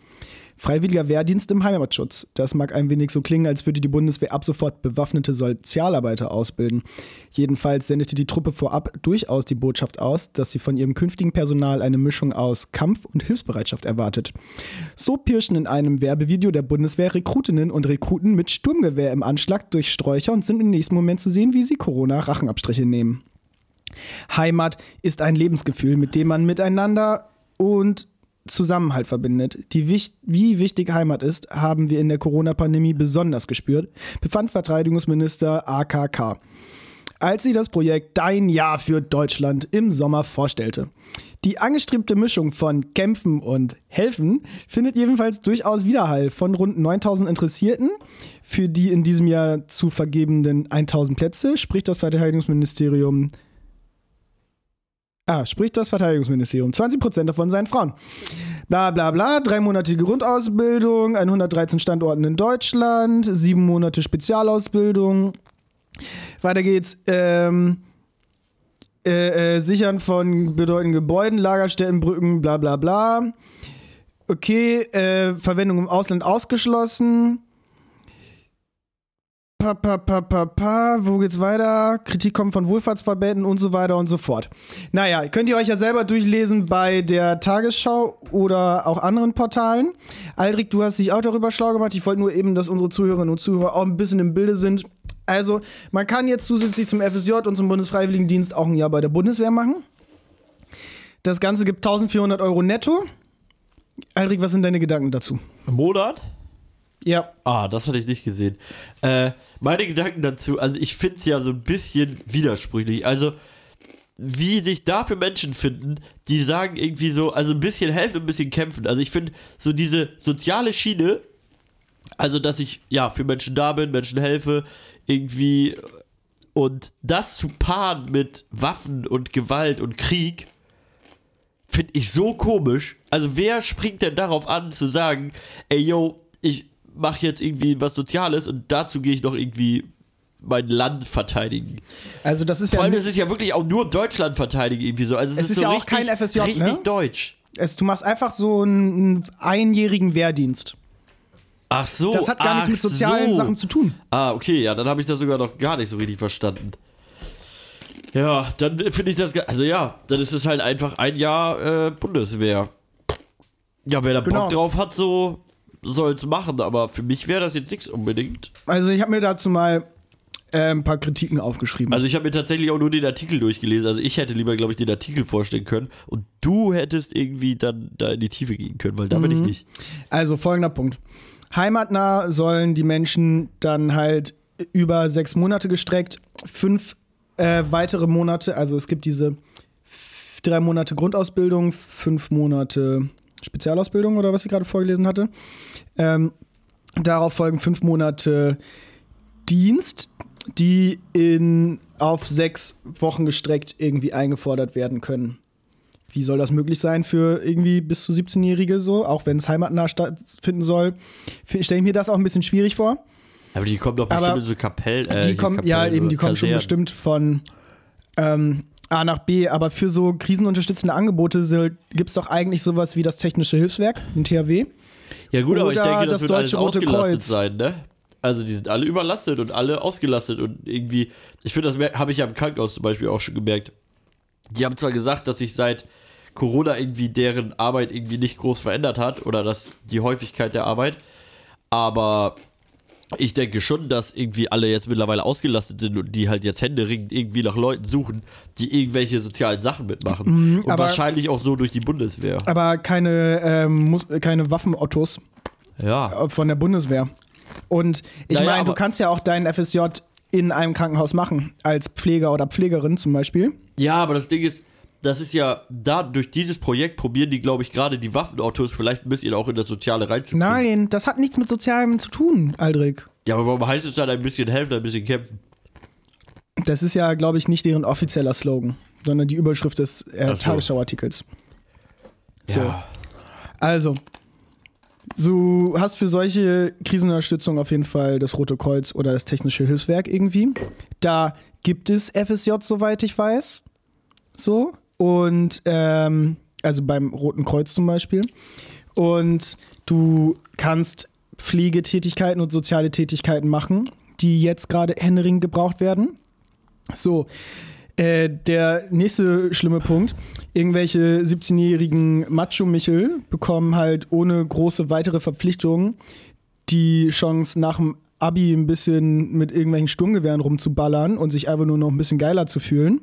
Freiwilliger Wehrdienst im Heimatschutz. Das mag ein wenig so klingen, als würde die Bundeswehr ab sofort bewaffnete Sozialarbeiter ausbilden. Jedenfalls sendete die Truppe vorab durchaus die Botschaft aus, dass sie von ihrem künftigen Personal eine Mischung aus Kampf- und Hilfsbereitschaft erwartet. So pirschen in einem Werbevideo der Bundeswehr Rekrutinnen und Rekruten mit Sturmgewehr im Anschlag durch Sträucher und sind im nächsten Moment zu sehen, wie sie Corona-Rachenabstriche nehmen. Heimat ist ein Lebensgefühl, mit dem man miteinander und Zusammenhalt verbindet. Die, wie wichtig Heimat ist, haben wir in der Corona-Pandemie besonders gespürt, befand Verteidigungsminister AKK, als sie das Projekt Dein Jahr für Deutschland im Sommer vorstellte. Die angestrebte Mischung von Kämpfen und Helfen findet jedenfalls durchaus Widerhall von rund 9000 Interessierten. Für die in diesem Jahr zu vergebenden 1000 Plätze spricht das Verteidigungsministerium Ah, spricht das Verteidigungsministerium. 20% davon seien Frauen. Bla bla bla, dreimonatige Grundausbildung, 113 Standorten in Deutschland, sieben Monate Spezialausbildung. Weiter geht's. Ähm, äh, äh, Sichern von bedeutenden Gebäuden, Lagerstätten, Brücken, bla bla bla. Okay, äh, Verwendung im Ausland ausgeschlossen. Pa, pa, pa, pa, pa. Wo geht's weiter? Kritik kommt von Wohlfahrtsverbänden und so weiter und so fort. Naja, könnt ihr euch ja selber durchlesen bei der Tagesschau oder auch anderen Portalen. Aldrich, du hast dich auch darüber schlau gemacht. Ich wollte nur eben, dass unsere Zuhörerinnen und Zuhörer auch ein bisschen im Bilde sind. Also, man kann jetzt zusätzlich zum FSJ und zum Bundesfreiwilligendienst auch ein Jahr bei der Bundeswehr machen. Das Ganze gibt 1400 Euro netto. Aldrich, was sind deine Gedanken dazu? Im Monat? Ja, Ah, das hatte ich nicht gesehen. Äh, meine Gedanken dazu, also ich finde es ja so ein bisschen widersprüchlich. Also, wie sich dafür Menschen finden, die sagen irgendwie so, also ein bisschen helfen ein bisschen kämpfen. Also ich finde so diese soziale Schiene, also dass ich ja für Menschen da bin, Menschen helfe, irgendwie und das zu paaren mit Waffen und Gewalt und Krieg, finde ich so komisch. Also wer springt denn darauf an zu sagen, ey yo, ich mache jetzt irgendwie was Soziales und dazu gehe ich noch irgendwie mein Land verteidigen. also das ist Vor ja. allem, es ist ja wirklich auch nur Deutschland verteidigen irgendwie so. Also es, Es ist, ist so ja auch richtig, kein FSJ, richtig ne? deutsch. Es, du machst einfach so einen, einjährigen Wehrdienst. Ach so. Das hat gar nichts mit sozialen so. Sachen zu tun. Ah, okay, ja, dann habe ich das sogar noch gar nicht so richtig verstanden. Ja, dann finde ich das. Also ja, dann ist es halt einfach ein Jahr äh, Bundeswehr. Ja, wer da Genau. Bock drauf hat, so soll es machen, aber für mich wäre das jetzt nichts unbedingt. Also ich habe mir dazu mal äh, ein paar Kritiken aufgeschrieben. Also ich habe mir tatsächlich auch nur den Artikel durchgelesen. Also ich hätte lieber, glaube ich, den Artikel vorstellen können und du hättest irgendwie dann da in die Tiefe gehen können, weil da bin ich Mhm. nicht. Also folgender Punkt. Heimatnah sollen die Menschen dann halt über sechs Monate gestreckt, fünf äh, weitere Monate, also es gibt diese drei Monate Grundausbildung, fünf Monate Spezialausbildung oder was ich gerade vorgelesen hatte. Ähm, darauf folgen fünf Monate Dienst, die in, auf sechs Wochen gestreckt irgendwie eingefordert werden können. Wie soll das möglich sein für irgendwie bis zu 17-Jährige so, auch wenn es heimatnah stattfinden soll? Stelle ich mir das auch ein bisschen schwierig vor. Aber die kommen doch bestimmt Aber in so Kapellen. Äh, die kommen, ja, Kapellen eben, die kommen schon Kasernen. bestimmt von ähm, A nach B, aber für so krisenunterstützende Angebote gibt es doch eigentlich sowas wie das Technische Hilfswerk, ein THW. Ja gut, aber ich Oder denke, das, das wird alles Deutsche Rote ausgelastet Kreuz. sein, ne? Also die sind alle überlastet und alle ausgelastet und irgendwie, ich finde, das habe ich ja im Krankenhaus zum Beispiel auch schon gemerkt. Die haben zwar gesagt, dass sich seit Corona irgendwie deren Arbeit irgendwie nicht groß verändert hat oder dass die Häufigkeit der Arbeit, aber ich denke schon, dass irgendwie alle jetzt mittlerweile ausgelastet sind und die halt jetzt händeringend irgendwie nach Leuten suchen, die irgendwelche sozialen Sachen mitmachen. und Mhm, aber- wahrscheinlich auch so durch die Bundeswehr. Aber keine, ähm, keine Waffenautos Ja. äh, von der Bundeswehr. Und ich Naja, meine, du kannst ja auch deinen FSJ in einem Krankenhaus machen, als Pfleger oder Pflegerin zum Beispiel. Ja, aber das Ding ist, das ist ja, da durch dieses Projekt probieren die, glaube ich, gerade die Waffenautos vielleicht ein bisschen auch in das Soziale reinzukriegen. Nein, das hat nichts mit Sozialem zu tun, Aldrich. Ja, aber warum heißt es dann ein bisschen helfen, ein bisschen kämpfen? Das ist ja, glaube ich, nicht deren offizieller Slogan, sondern die Überschrift des äh, so. Tagesschauartikels. So. Ja. Also, du hast für solche Krisenunterstützung auf jeden Fall das Rote Kreuz oder das Technische Hilfswerk irgendwie. Da gibt es FSJ, soweit ich weiß. So. Und, ähm, also beim Roten Kreuz zum Beispiel. Und du kannst Pflegetätigkeiten und soziale Tätigkeiten machen, die jetzt gerade händeringend gebraucht werden. So, äh, der nächste schlimme Punkt. Irgendwelche 17-jährigen Macho-Michel bekommen halt ohne große weitere Verpflichtungen die Chance, nach dem Abi ein bisschen mit irgendwelchen Sturmgewehren rumzuballern und sich einfach nur noch ein bisschen geiler zu fühlen.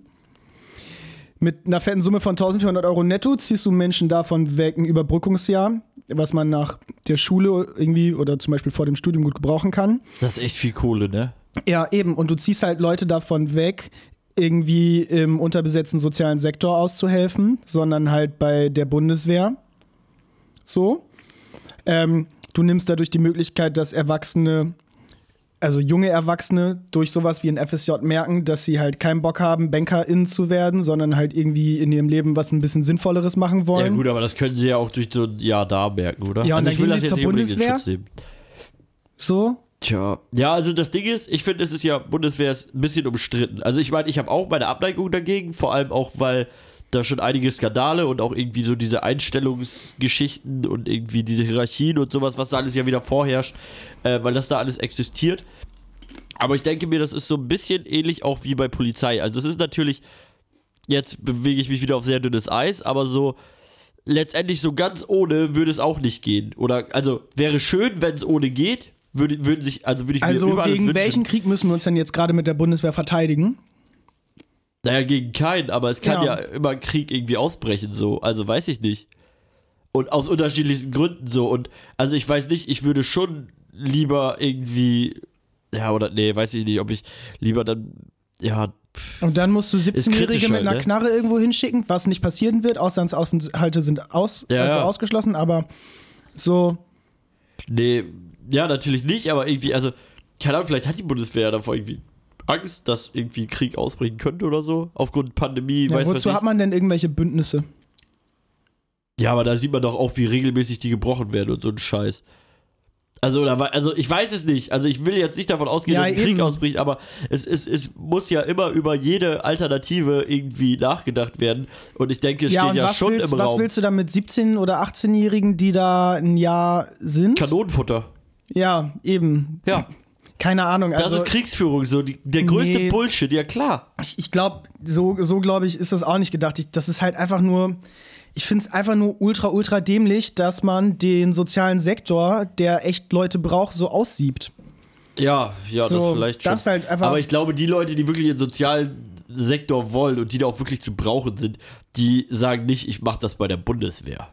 Mit einer fetten Summe von 1400 Euro netto ziehst du Menschen davon weg ein Überbrückungsjahr, was man nach der Schule irgendwie oder zum Beispiel vor dem Studium gut gebrauchen kann. Das ist echt viel Kohle, ne? Ja, eben. Und du ziehst halt Leute davon weg, irgendwie im unterbesetzten sozialen Sektor auszuhelfen, sondern halt bei der Bundeswehr. So. Ähm, du nimmst dadurch die Möglichkeit, dass Erwachsene, also junge Erwachsene, durch sowas wie ein FSJ merken, dass sie halt keinen Bock haben, BankerInnen zu werden, sondern halt irgendwie in ihrem Leben was ein bisschen Sinnvolleres machen wollen. Ja, gut, aber das können sie ja auch durch so ein Jahr da merken, oder? Ja, und dann ich will gehen das sie jetzt zur Bundeswehr? So. Tja. Ja, also das Ding ist, ich finde, es ist ja, Bundeswehr ist ein bisschen umstritten. Also ich meine, ich habe auch meine Abneigung dagegen, vor allem auch, weil da schon einige Skandale und auch irgendwie so diese Einstellungsgeschichten und irgendwie diese Hierarchien und sowas, was da alles ja wieder vorherrscht, äh, weil das da alles existiert. Aber ich denke mir, das ist so ein bisschen ähnlich auch wie bei Polizei. Also es ist natürlich, jetzt bewege ich mich wieder auf sehr dünnes Eis, aber so letztendlich so ganz ohne würde es auch nicht gehen. Oder, also wäre schön, wenn es ohne geht, würde, würden sich, also würde ich mir Also über alles gegen wünschen. welchen Krieg müssen wir uns denn jetzt gerade mit der Bundeswehr verteidigen? Naja, gegen keinen, aber es kann ja. Ja. immer Krieg irgendwie ausbrechen, so. Also weiß ich nicht. Und aus unterschiedlichsten Gründen so. Und also ich weiß nicht, ich würde schon lieber irgendwie. Ja, oder nee, weiß ich nicht, ob ich lieber dann. Ja, Und dann musst du 17-Jährige kritisch mit einer ne? Knarre irgendwo hinschicken, was nicht passieren wird. Auslandsaufenthalte sind aus, Ja, also ja. ausgeschlossen, aber so. nee, ja, natürlich nicht, aber irgendwie, also, keine Ahnung, vielleicht hat die Bundeswehr davor irgendwie Angst, dass irgendwie Krieg ausbrechen könnte oder so. Aufgrund Pandemie, Ja, weiß was wozu hat man denn irgendwelche Bündnisse? Ja, aber da sieht man doch auch, wie regelmäßig die gebrochen werden und so ein Scheiß. Also, oder, wa- also ich weiß es nicht. Also ich will jetzt nicht davon ausgehen, Ja, dass ein Krieg eben. ausbricht, aber es, es, es muss ja immer über jede Alternative irgendwie nachgedacht werden. Und ich denke, es ja, steht ja was, schon willst, im was Raum. willst du dann mit 17- oder 18-Jährigen, die da ein Jahr sind? Kanonenfutter. ja, eben. Ja, Keine Ahnung. das Also, ist Kriegsführung, so die, der größte Nee. Bullshit, ja klar. ich, ich glaube, so, so glaube ich, ist das auch nicht gedacht. Ich, das ist halt einfach nur. Ich finde es einfach nur ultra, ultra dämlich, dass man den sozialen Sektor, der echt Leute braucht, so aussiebt. Ja, ja, So, das vielleicht schon. das halt einfach- Aber ich glaube, die Leute, die wirklich den sozialen Sektor wollen und die da auch wirklich zu brauchen sind, die sagen nicht, ich mache das bei der Bundeswehr.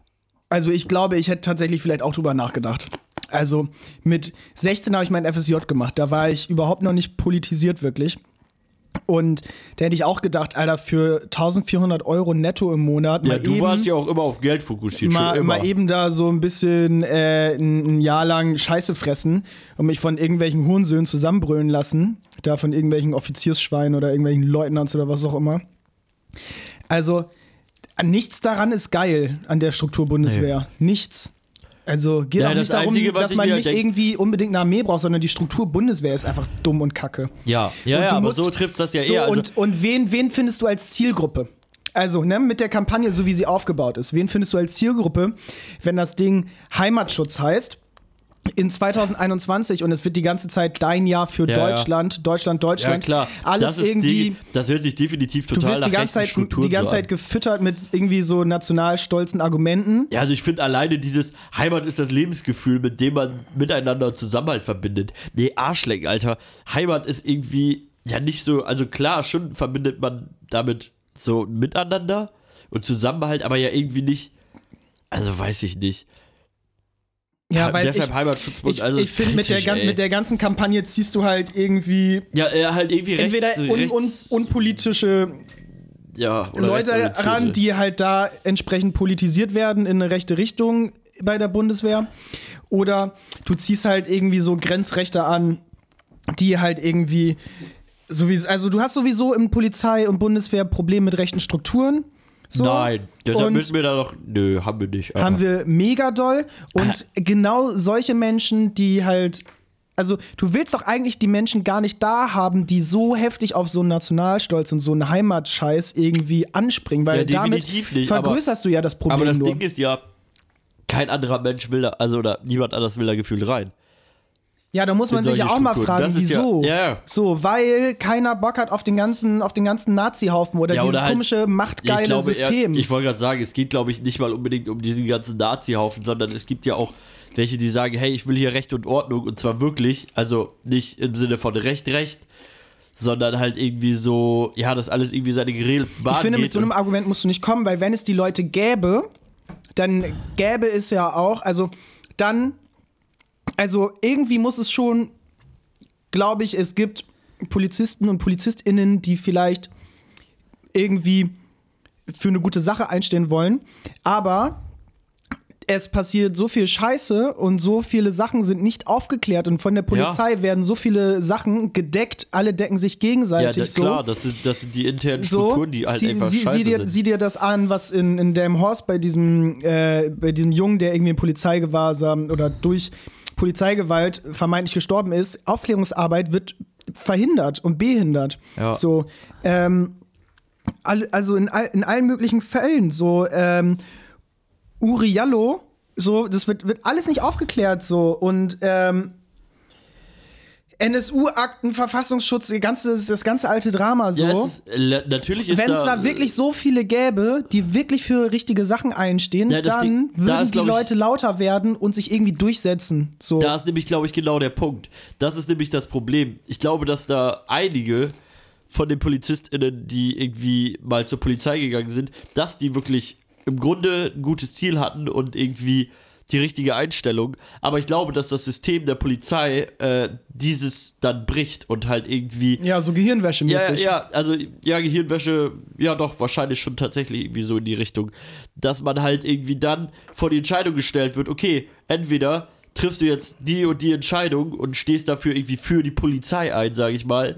Also ich glaube, ich hätte tatsächlich vielleicht auch drüber nachgedacht. Also mit 16 habe ich mein FSJ gemacht. Da war ich überhaupt noch nicht politisiert wirklich. Und da hätte ich auch gedacht, Alter, für 1400 Euro netto im Monat Ja, du eben, warst ja auch immer auf Geld fokussiert, mal, schon immer. mal eben da so ein bisschen äh, ein, ein Jahr lang Scheiße fressen und mich von irgendwelchen Hurensöhnen zusammenbrüllen lassen. Da von irgendwelchen Offiziersschweinen oder irgendwelchen Leutnants oder was auch immer. Also nichts daran ist geil an der Struktur Bundeswehr. Nichts. Also geht Ja, auch nicht darum, Einzige, dass man nicht irgendwie unbedingt eine Armee braucht, sondern die Struktur Bundeswehr ist einfach dumm und kacke. Ja, ja, Und ja aber so trifft das ja so, eher. Also, und und wen, wen findest du als Zielgruppe? Also, ne, mit der Kampagne, so wie sie aufgebaut ist, wen findest du als Zielgruppe, wenn das Ding Heimatschutz heißt? In 2021 und es wird die ganze Zeit dein Jahr für Ja, ja. Deutschland, Deutschland, ja, Deutschland. klar. Alles das ist irgendwie. Die, das hört sich definitiv Du total wirst nach die ganze Zeit, Strukturen die ganze so an. Zeit gefüttert mit irgendwie so national stolzen Argumenten. Ja, also ich finde alleine dieses Heimat ist das Lebensgefühl, mit dem man miteinander Zusammenhalt verbindet. Nee, Arschlecken, Alter. Heimat ist irgendwie ja nicht so, also klar, schon verbindet man damit so miteinander und Zusammenhalt, aber ja irgendwie nicht, also weiß ich nicht. Ja, weil deshalb ich, Heimatschutzbund, ich, also ich finde, mit, mit der ganzen Kampagne ziehst du halt irgendwie Ja, äh, halt irgendwie rechts, entweder un, un, rechts unpolitische ja, Leute ran, die halt da entsprechend politisiert werden in eine rechte Richtung bei der Bundeswehr. Oder du ziehst halt irgendwie so Grenzrechte an, die halt irgendwie sowieso, also du hast sowieso in Polizei und Bundeswehr Probleme mit rechten Strukturen. So. Nein, deshalb Und- müssen wir da doch. Nö, haben wir nicht. haben Alter. wir mega doll. Und genau solche Menschen, die halt. Also, du willst doch eigentlich die Menschen gar nicht da haben, die so heftig auf so einen Nationalstolz und so einen Heimatscheiß irgendwie anspringen, weil Ja, damit nicht, aber- vergrößerst du ja das Problem Aber das nur. Ding ist ja, kein anderer Mensch will da, also oder niemand anders will da gefühlt rein. Ja, da muss man sich ja auch mal Strukturen. fragen, Das ist ja- wieso? ja, ja. So, weil keiner Bock hat auf den ganzen, auf den ganzen Nazi-Haufen oder dieses oder halt- komische, machtgeile ich glaube, System. Er, ich wollte gerade sagen, es geht, glaube ich, nicht mal unbedingt um diesen ganzen Nazi-Haufen, sondern es gibt ja auch welche, die sagen, hey, ich will hier Recht und Ordnung und zwar wirklich, also nicht im Sinne von Recht, Recht, sondern halt irgendwie so, ja, dass alles irgendwie seine geregelten Bahnen Ich finde, mit so einem Argument musst du nicht kommen, weil wenn es die Leute gäbe, dann gäbe es ja auch, also dann, also irgendwie muss es schon, glaube ich, es gibt Polizisten und PolizistInnen, die vielleicht irgendwie für eine gute Sache einstehen wollen, aber es passiert so viel Scheiße und so viele Sachen sind nicht aufgeklärt und von der Polizei werden so viele Sachen gedeckt, alle decken sich ja, gegenseitig das, so. klar, das sind, das sind die internen so, Strukturen, die halt sieh, einfach sieh, scheiße sieh, dir, sind. sieh dir das an, was in, in Damn Horse bei diesem, äh, bei diesem Jungen, der irgendwie in Polizeigewahrsam oder durch Polizeigewalt vermeintlich gestorben ist. Aufklärungsarbeit wird verhindert und behindert. Ja. So, ähm, also in, all, in allen möglichen Fällen. So, ähm, Uriallo, so, das wird, wird alles nicht aufgeklärt, so, und, ähm, NSU-Akten, Verfassungsschutz, die ganze, das ganze alte Drama so. ja, es ist, äh, natürlich ist Wenn es da, da wirklich so viele gäbe, die wirklich für richtige Sachen einstehen, Ja, das dann Ding- da würden ist, die glaub ich- Leute lauter werden und sich irgendwie durchsetzen. So. Da ist nämlich, glaube ich, genau der Punkt. Das ist nämlich das Problem. Ich glaube, dass da einige von den PolizistInnen, die irgendwie mal zur Polizei gegangen sind, dass die wirklich im Grunde ein gutes Ziel hatten und irgendwie die richtige Einstellung. Aber ich glaube, dass das System der Polizei äh, dieses dann bricht und halt irgendwie ja, so Gehirnwäsche ja, ja, also ja, Gehirnwäsche, ja doch, wahrscheinlich schon tatsächlich irgendwie so in die Richtung, dass man halt irgendwie dann vor die Entscheidung gestellt wird, okay, entweder triffst du jetzt die und die Entscheidung und stehst dafür irgendwie für die Polizei ein, sage ich mal,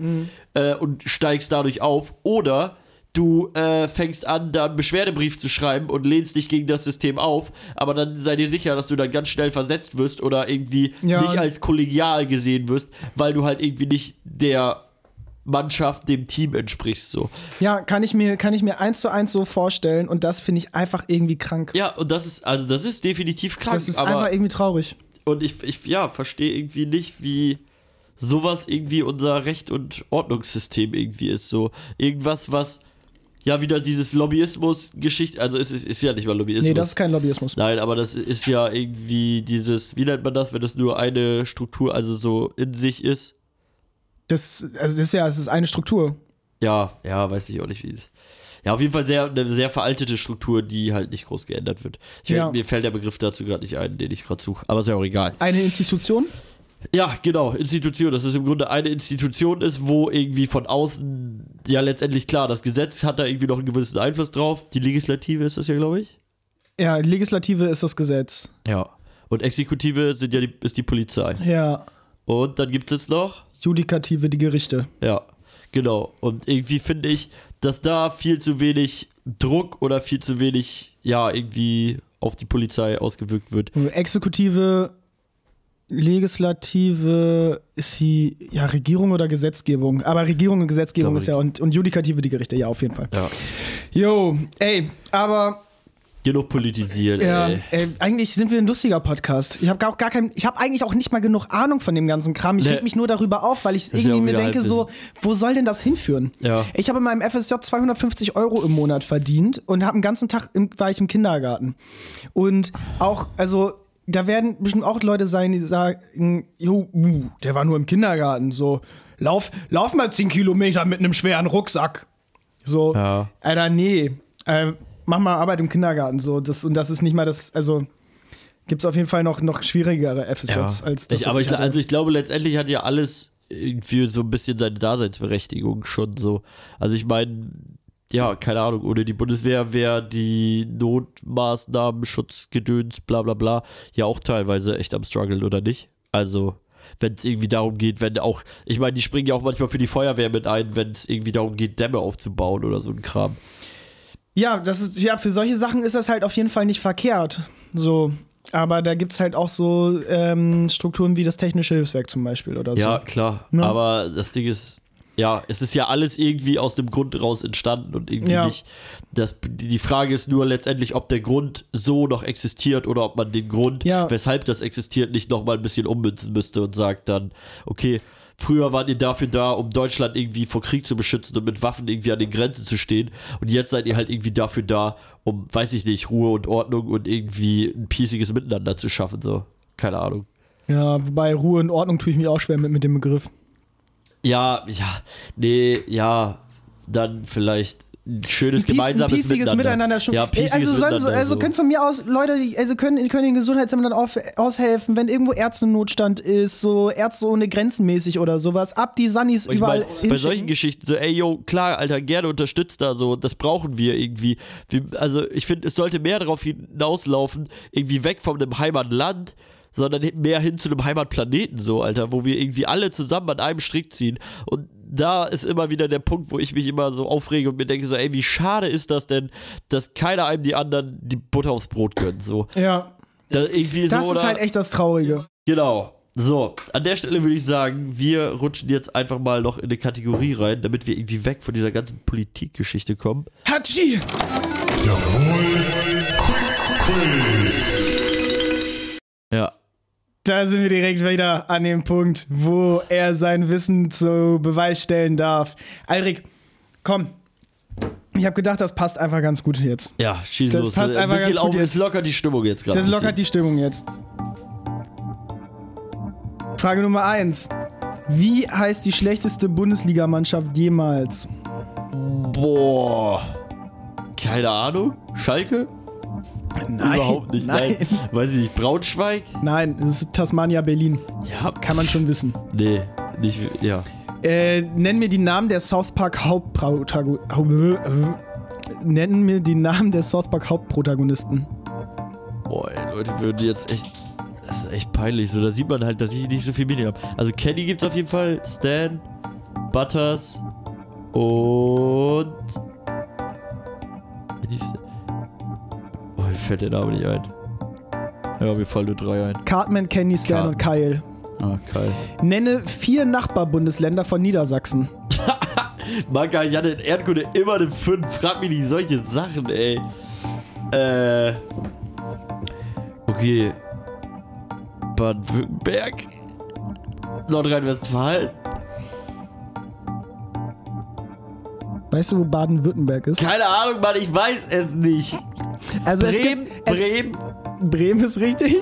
äh, und steigst dadurch auf, oder du äh, fängst an, da einen Beschwerdebrief zu schreiben und lehnst dich gegen das System auf, aber dann sei dir sicher, dass du dann ganz schnell versetzt wirst oder irgendwie Ja. nicht als kollegial gesehen wirst, weil du halt irgendwie nicht der Mannschaft, dem Team entsprichst so. Ja, kann ich mir, kann ich mir eins zu eins so vorstellen und das finde ich einfach irgendwie krank. Ja, und das ist, also das ist definitiv krank, das ist aber einfach irgendwie traurig. und ich, ich ja, verstehe irgendwie nicht, wie sowas irgendwie unser Recht- und Ordnungssystem irgendwie ist. So irgendwas, was ja wieder dieses Lobbyismus-Geschichte, also es ist, ist ja nicht mal Lobbyismus. Nee, das ist kein Lobbyismus. Nein, aber das ist ja irgendwie dieses, wie nennt man das, wenn das nur eine Struktur, also so in sich ist? Das, also das ist ja, es ist eine Struktur. Ja, ja, weiß ich auch nicht, wie das. Ja, auf jeden Fall sehr, eine sehr veraltete Struktur, die halt nicht groß geändert wird. Ich, Ja. Mir fällt der Begriff dazu gerade nicht ein, den ich gerade suche. Aber ist ja auch egal. Eine Institution? Ja, genau, Institution. Das ist im Grunde eine Institution ist, wo irgendwie von außen, ja letztendlich klar, das Gesetz hat da irgendwie noch einen gewissen Einfluss drauf. Die Legislative ist das ja, glaube ich. Ja, Legislative ist das Gesetz. Ja. Und Exekutive sind ja die, ist die Polizei. Ja, Und dann gibt es noch Judikative die Gerichte. Ja, genau. Und irgendwie finde ich, dass da viel zu wenig Druck oder viel zu wenig, ja, irgendwie auf die Polizei ausgewirkt wird. Exekutive, Legislative ist die, ja, Regierung oder Gesetzgebung. Aber Regierung und Gesetzgebung ist ja und, und Judikative die Gerichte, ja, auf jeden Fall. Ja. Jo, ey, aber Genug politisieren, ja, ey. ey, eigentlich sind wir ein lustiger Podcast. Ich habe auch gar kein, ich habe eigentlich auch nicht mal genug Ahnung von dem ganzen Kram. Ich Nee. reg mich nur darüber auf, weil ich ja irgendwie mir denke, so, wo soll denn das hinführen? Ja. Ich habe in meinem FSJ 250 Euro im Monat verdient und habe einen ganzen Tag im, war ich im Kindergarten. Und auch, also da werden bestimmt auch Leute sein, die sagen, jo, uh, der war nur im Kindergarten. So, lauf, lauf mal 10 Kilometer mit einem schweren Rucksack. So, Ja. Alter, nee. Äh, mach mal Arbeit im Kindergarten. So, das, und das ist nicht mal das, also gibt es auf jeden Fall noch, noch schwierigere FSJs als das. ich, aber ich, hatte. also ich glaube, letztendlich hat ja alles irgendwie so ein bisschen seine Daseinsberechtigung schon so. Also ich meine, ja, keine Ahnung, ohne die Bundeswehr wäre die Notmaßnahmen, Schutzgedöns, bla bla bla, ja auch teilweise echt am struggeln, oder nicht? Also, wenn es irgendwie darum geht, wenn auch, ich meine, die springen ja auch manchmal für die Feuerwehr mit ein, wenn es irgendwie darum geht, Dämme aufzubauen oder so ein Kram. Ja, das ist, ja, für solche Sachen ist das halt auf jeden Fall nicht verkehrt. So. Aber da gibt es halt auch so ähm, Strukturen wie das Technische Hilfswerk zum Beispiel oder so. Ja, klar. Ne? Aber das Ding ist, ja, es ist ja alles irgendwie aus dem Grund raus entstanden und irgendwie Ja. nicht. Das, die Frage ist nur letztendlich, ob der Grund so noch existiert oder ob man den Grund, Ja. weshalb das existiert, nicht nochmal ein bisschen ummünzen müsste und sagt dann, okay, früher waren ihr dafür da, um Deutschland irgendwie vor Krieg zu beschützen und mit Waffen irgendwie an den Grenzen zu stehen und jetzt seid ihr halt irgendwie dafür da, um, weiß ich nicht, Ruhe und Ordnung und irgendwie ein piesiges Miteinander zu schaffen, so. Keine Ahnung. Ja, wobei Ruhe und Ordnung tue ich mich auch schwer mit, mit dem Begriff. Ja, ja, nee, ja, dann vielleicht ein schönes Peace- gemeinsames ein piesiges Miteinander schon. Ja, piesiges also, Miteinander, also so. können von mir aus Leute, die- also können, können den Gesundheitsämtern auf, aushelfen, wenn irgendwo Ärztenotstand ist, so Ärzte ohne Grenzen mäßig oder sowas. Ab die Sunnis ich überall mein, bei solchen Geschichten so, ey, yo, klar, Alter, gerne unterstützt da so, das brauchen wir irgendwie. Also ich finde, es sollte mehr darauf hinauslaufen, irgendwie weg von einem Heimatland, sondern mehr hin zu einem Heimatplaneten so, Alter, wo wir irgendwie alle zusammen an einem Strick ziehen. Und da ist immer wieder der Punkt, wo ich mich immer so aufrege und mir denke so, ey, wie schade ist das denn, dass keiner einem die anderen die Butter aufs Brot gönnt, so. Ja, Da irgendwie das so, ist oder? halt echt das Traurige. Genau. So, an der Stelle würde ich sagen, wir rutschen jetzt einfach mal noch in eine Kategorie rein, damit wir irgendwie weg von dieser ganzen Politikgeschichte kommen. Hatschi! Ja. Da sind wir direkt wieder an dem Punkt, wo er sein Wissen zu Beweis stellen darf. Aldrich, komm. Ich habe gedacht, das passt einfach ganz gut jetzt. Ja, schieß Das los. passt ein einfach bisschen ganz gut auf, jetzt. es lockert die Stimmung jetzt gerade. Das ein lockert die Stimmung jetzt. Frage Nummer 1. Wie heißt die schlechteste Bundesligamannschaft jemals? Boah. Keine Ahnung. Schalke? Nein, Überhaupt nicht. Nein. Weiß ich nicht. Braunschweig? Nein, es ist Tasmania Berlin. Ja. Kann man schon wissen. Nee, nicht. Ja. Äh, nenn mir die Namen der South Park Hauptprotagonisten. Nennen mir die Namen der South Park Hauptprotagonisten. Boah, ey, Leute würden jetzt echt. Das ist echt peinlich. So, da sieht man halt, dass ich nicht so viel Medien habe. Also Kenny gibt's auf jeden Fall, Stan, Butters und. Bin ich. Fällt der Name nicht ein. Ja, mir fallen nur drei ein. Cartman, Kenny, Stan Cartman. und Kyle. Ah, geil. Nenne vier Nachbarbundesländer von Niedersachsen. Manga, ich hatte in Erdkunde immer eine 5. Frag mich nicht solche Sachen, ey. Äh. Okay. Baden-Württemberg. Nordrhein-Westfalen. Weißt du, wo Baden-Württemberg ist? Keine Ahnung, Mann, ich weiß es nicht. Also es Bremen, gibt, es, Bremen. Bremen ist richtig.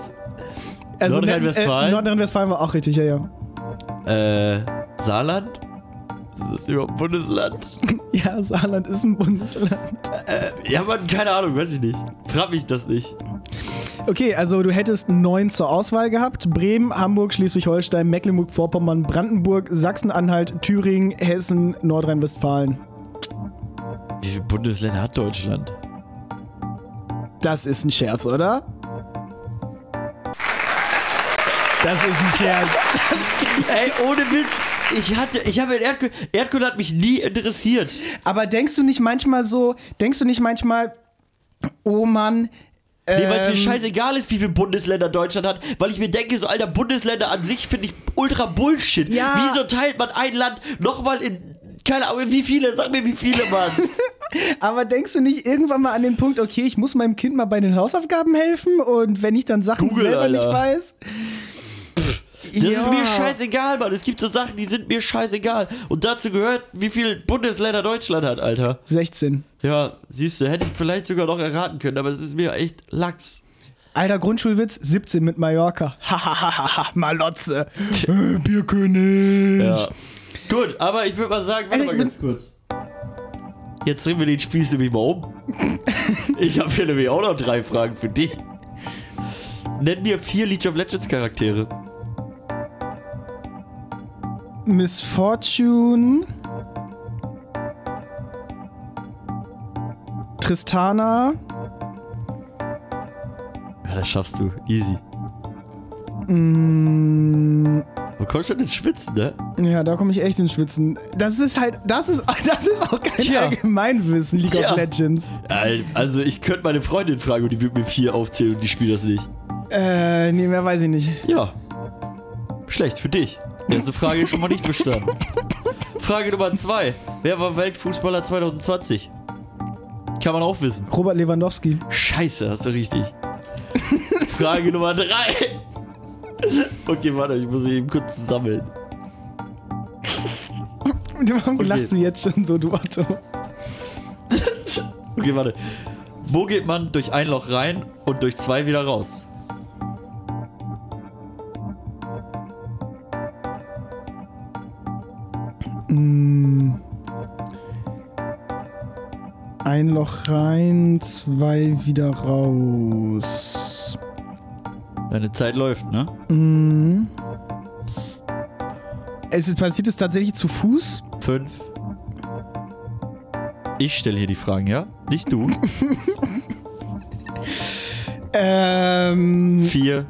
Also Nordrhein-Westfalen? Äh, Nordrhein-Westfalen war auch richtig, ja, ja. Äh, Saarland? Ist das überhaupt ein Bundesland? Ja, Saarland ist ein Bundesland. Ja, Mann, keine Ahnung, weiß ich nicht. Frag mich das nicht. Okay, also du hättest neun zur Auswahl gehabt. Bremen, Hamburg, Schleswig-Holstein, Mecklenburg-Vorpommern, Brandenburg, Sachsen-Anhalt, Thüringen, Hessen, Nordrhein-Westfalen. Wie viele Bundesländer hat Deutschland? Das ist ein Scherz, oder? Das ist ein Scherz. Das gibt's. Ey, ohne Witz. Ich hatte, ich habe Erdkunde, Erdkunde hat mich nie interessiert. Aber denkst du nicht manchmal so, denkst du nicht manchmal, oh Mann, Nee, weil es mir ähm, scheißegal ist, wie viele Bundesländer Deutschland hat, weil ich mir denke, so alter Bundesländer an sich finde ich ultra Bullshit. Ja. Wieso teilt man ein Land nochmal in, keine Ahnung, wie viele? Sag mir, wie viele, Mann. Aber denkst du nicht irgendwann mal an den Punkt, okay, ich muss meinem Kind mal bei den Hausaufgaben helfen und wenn ich dann Sachen Google, selber nicht Alter. weiß? Das ist mir scheißegal, Mann. Es gibt so Sachen, die sind mir scheißegal. Und dazu gehört, wie viele Bundesländer Deutschland hat, Alter. 16. Ja, siehst du, hätte ich vielleicht sogar noch erraten können, aber es ist mir echt Lachs. Alter Grundschulwitz, 17 mit Mallorca. Hahaha, Malotze. Äh, Bierkönig. Ja. Gut, aber ich würde mal sagen, warte Alter, mal ganz kurz. Jetzt drehen wir den Spieß nämlich mal um. ich habe hier nämlich auch noch drei Fragen für dich. Nenn mir vier League of Legends Charaktere. Miss Fortune. Tristana. Ja, das schaffst du. Easy. Mm, Du kommst schon ins Schwitzen, ne? ja, da komme ich echt ins Schwitzen. Das ist halt, das ist, das ist auch kein Tja. Allgemeinwissen, League Tja. of Legends. Al- Also, ich könnte meine Freundin fragen und die würde mir vier aufzählen und die spielt das nicht. Äh, nee, mehr weiß ich nicht. Ja. Schlecht für dich. Erste Frage ist schon mal nicht bestanden. Frage Nummer zwei. Wer war Weltfußballer 2020? Kann man auch wissen. Robert Lewandowski. Scheiße, hast du richtig. Frage Nummer drei. Okay, warte, ich muss eben kurz sammeln. Warum Okay. lachst du jetzt schon so, du Otto? Okay, warte. Wo geht man durch ein Loch rein und durch zwei wieder raus? Mm. Ein Loch rein, zwei wieder raus. Deine Zeit läuft, ne? Mm. Es ist, passiert es tatsächlich zu Fuß? Fünf. Ich stelle hier die Fragen, ja? Nicht du. Ähm, Vier.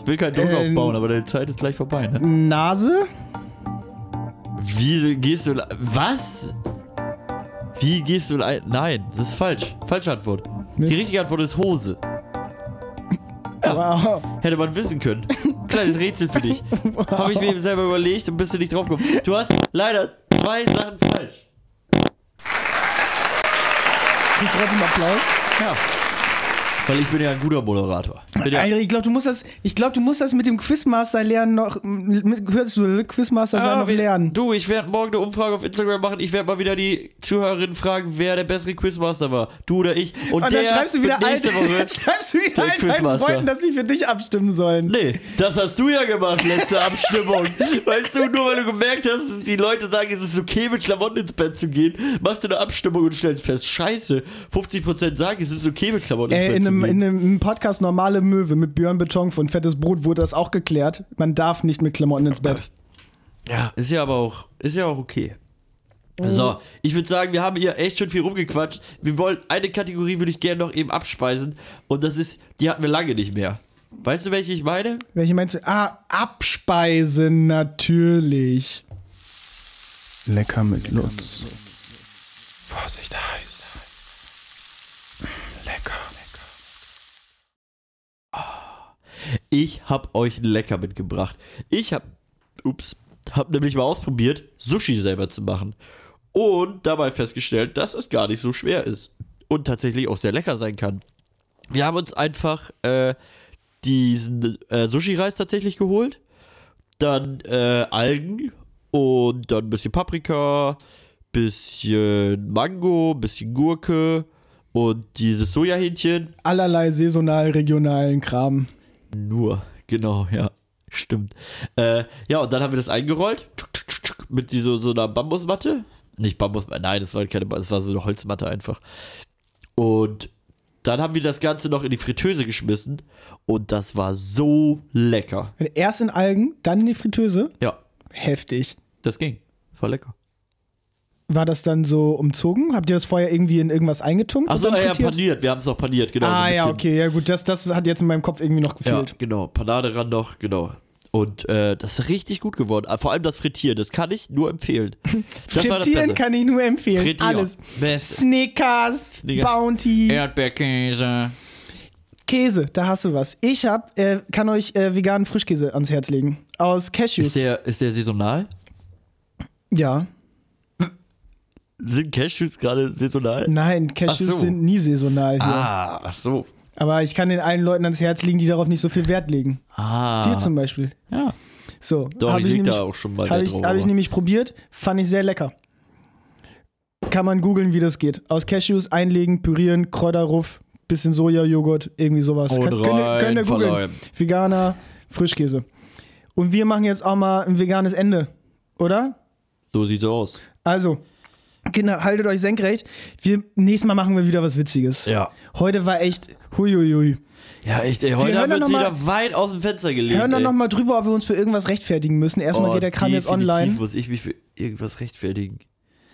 Ich will keinen Druck Ähm. aufbauen, aber deine Zeit ist gleich vorbei, ne? Nase? Wie gehst du. Was? Wie gehst du ein. Nein, das ist falsch. Falsche Antwort. Mist. Die richtige Antwort ist Hose. Wow. Hätte man wissen können. Kleines Rätsel für dich. Habe ich mir eben selber überlegt und bist du nicht drauf gekommen. Du hast leider zwei Sachen falsch. Krieg trotzdem Applaus. Ja. Weil ich bin ja ein guter Moderator. Ja, Alter, ich glaube, du musst das, ich glaube, du musst das mit dem Quizmaster lernen noch, mit, hörst du, Quizmaster sein Ah, noch lernen. Du, ich werde morgen eine Umfrage auf Instagram machen. Ich werde mal wieder die Zuhörerinnen fragen, wer der bessere Quizmaster war. Du oder ich. Und, Und der dann schreibst du wieder all, Woche. schreibst du wieder der all deinen. Freunden, dass sie für dich abstimmen sollen. Nee, das hast du ja gemacht, letzte Abstimmung. Weißt du, nur weil du gemerkt hast, dass die Leute sagen, es ist okay, mit Klamotten ins Bett zu gehen, machst du eine Abstimmung und stellst fest, scheiße, 50% sagen, es ist okay, mit Klamotten ins Äh, Bett zu einem, in einem Podcast Normale Möwe mit Björn Beton von Fettes Brot wurde das auch geklärt. Man darf nicht mit Klamotten ins Bett. ja, ist ja aber auch, ist ja auch okay. So, ich würde sagen, wir haben hier echt schon viel rumgequatscht. Wir wollen, eine Kategorie würde ich gerne noch eben abspeisen und das ist, die hatten wir lange nicht mehr. Weißt du, welche ich meine? Welche meinst du? Ah, Abspeisen natürlich. Lecker mit Lutz. Vorsicht heiß. Lecker. Ich habe euch ein Lecker mitgebracht. Ich habe, ups, habe nämlich mal ausprobiert, Sushi selber zu machen. Und dabei festgestellt, dass es gar nicht so schwer ist. Und tatsächlich auch sehr lecker sein kann. Wir haben uns einfach äh, diesen äh, Sushi-Reis tatsächlich geholt. Dann äh, Algen und dann ein bisschen Paprika, bisschen Mango, bisschen Gurke und dieses Sojahähnchen. Allerlei saisonal regionalen Kram. Nur, genau, ja. Stimmt. Äh, ja, und dann haben wir das eingerollt. Mit so, so einer Bambusmatte. Nicht Bambusmatte, nein, das war keine das war so eine Holzmatte einfach. Und dann haben wir das Ganze noch in die Fritteuse geschmissen. Und das war so lecker. Erst in Algen, dann in die Fritteuse. Ja, Heftig. das ging. War lecker. War das dann so umzogen? Habt ihr das vorher irgendwie in irgendwas eingetunkt? Achso, ja, paniert. Wir haben es noch paniert, genau. so ah, ein ja, okay, ja gut, das, das hat jetzt in meinem Kopf irgendwie noch Ja, gefehlt. genau. Panade ran noch, genau. Und äh, das ist richtig gut geworden. Vor allem das Frittieren, das kann ich nur empfehlen. Frittieren kann ich nur empfehlen. Frittieren. Alles. Beste. Snickers, Snickers. Bounty, Erdbeerkäse. Käse, da hast du was. Ich hab, äh, kann euch äh, veganen Frischkäse ans Herz legen. Aus Cashews. Ist der, ist der saisonal? ja. Sind Cashews gerade saisonal? Nein, Cashews so. sind nie saisonal hier. Ah, ach so. Aber ich kann den allen Leuten ans Herz legen, die darauf nicht so viel Wert legen. Ah. Dir zum Beispiel. Ja. So, Doch, hab ich leg nämlich, da auch schon mal Habe ich, hab ich nämlich probiert, fand ich sehr lecker. Kann man googeln, wie das geht. Aus Cashews einlegen, pürieren, Kräuterruff, bisschen Sojajoghurt, irgendwie sowas. Und Kann- könnt, ihr, rein, könnt ihr googeln. Veganer Frischkäse. Und wir machen jetzt auch mal ein veganes Ende, oder? So sieht's aus. Also, Kinder, haltet euch senkrecht. Wir, nächstes Mal machen wir wieder was Witziges. Ja. Heute war echt huiuiui. Ja, echt, ey. Heute hören haben wir uns mal- wieder weit aus dem Fenster gelegt. Hören dann nochmal drüber, ob wir uns für irgendwas rechtfertigen müssen. Erstmal Oh, geht der Kram jetzt online. muss ich mich für irgendwas rechtfertigen.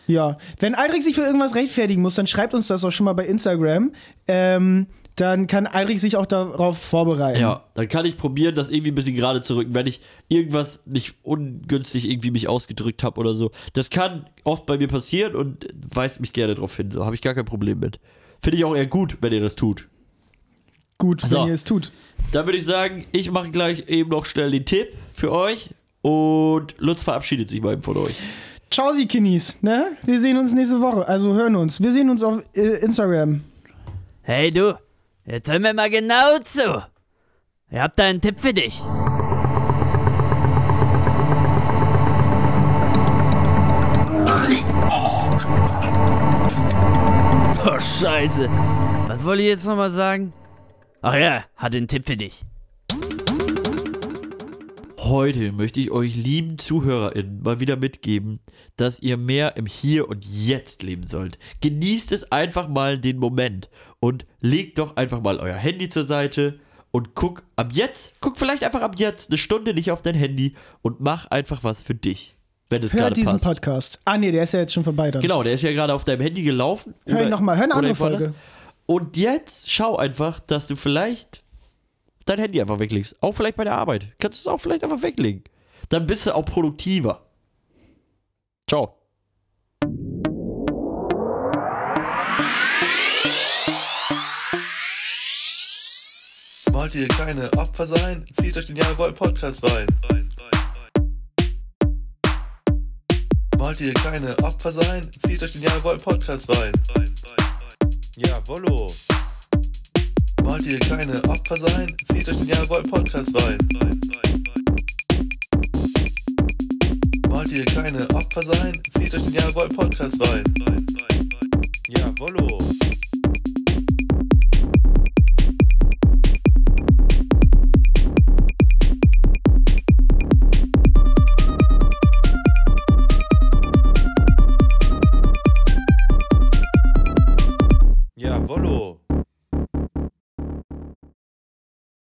Ja, wenn Aldrich sich für irgendwas rechtfertigen muss, dann schreibt uns das auch schon mal bei Instagram. Ähm, dann kann Aldrich sich auch darauf vorbereiten. Ja, dann kann ich probieren, das irgendwie ein bisschen gerade zu rücken, wenn ich irgendwas nicht ungünstig irgendwie mich ausgedrückt habe oder so. Das kann oft bei mir passieren und weist mich gerne darauf hin. So habe ich gar kein Problem mit. Finde ich auch eher gut, wenn ihr das tut. Gut, So. wenn ihr es tut. Dann würde ich sagen, ich mache gleich eben noch schnell den Tipp für euch und Lutz verabschiedet sich mal eben von euch. Ciao, Sie Kinnies, ne? Wir sehen uns nächste Woche. Also hören uns. Wir sehen uns auf äh, Instagram. Hey du, jetzt hör mir mal genau zu. Ich hab da einen Tipp für dich. Oh, scheiße. Was wollte ich jetzt nochmal sagen? Ach ja, hatte einen Tipp für dich. Heute möchte ich euch lieben ZuhörerInnen mal wieder mitgeben, dass ihr mehr im Hier und Jetzt leben sollt. Genießt es einfach mal den Moment und legt doch einfach mal euer Handy zur Seite und guck ab jetzt, guck vielleicht einfach ab jetzt eine Stunde nicht auf dein Handy und mach einfach was für dich. Wenn es Hör diesen passt. Podcast. Ah, nee, der ist ja jetzt schon vorbei dann. Genau, der ist ja gerade auf deinem Handy gelaufen. Hör ihn oder- noch mal, hör eine andere. Folge. Und jetzt schau einfach, dass du vielleicht dein Handy einfach weglegst. Auch vielleicht bei der Arbeit. Kannst du es auch vielleicht einfach weglegen. Dann bist du auch produktiver. Ciao. Wollt ihr keine Opfer sein? Zieht euch den Jawohl Podcast rein. Wollt ihr keine Opfer sein? Zieht euch den Jawohl Podcast rein. Jawollo. Wollt ihr keine Opfer sein? Zieht euch den Jawohl Podcast rein. Wollt ihr keine Opfer sein? Zieht euch den Jawohl Podcast rein. Jawollo.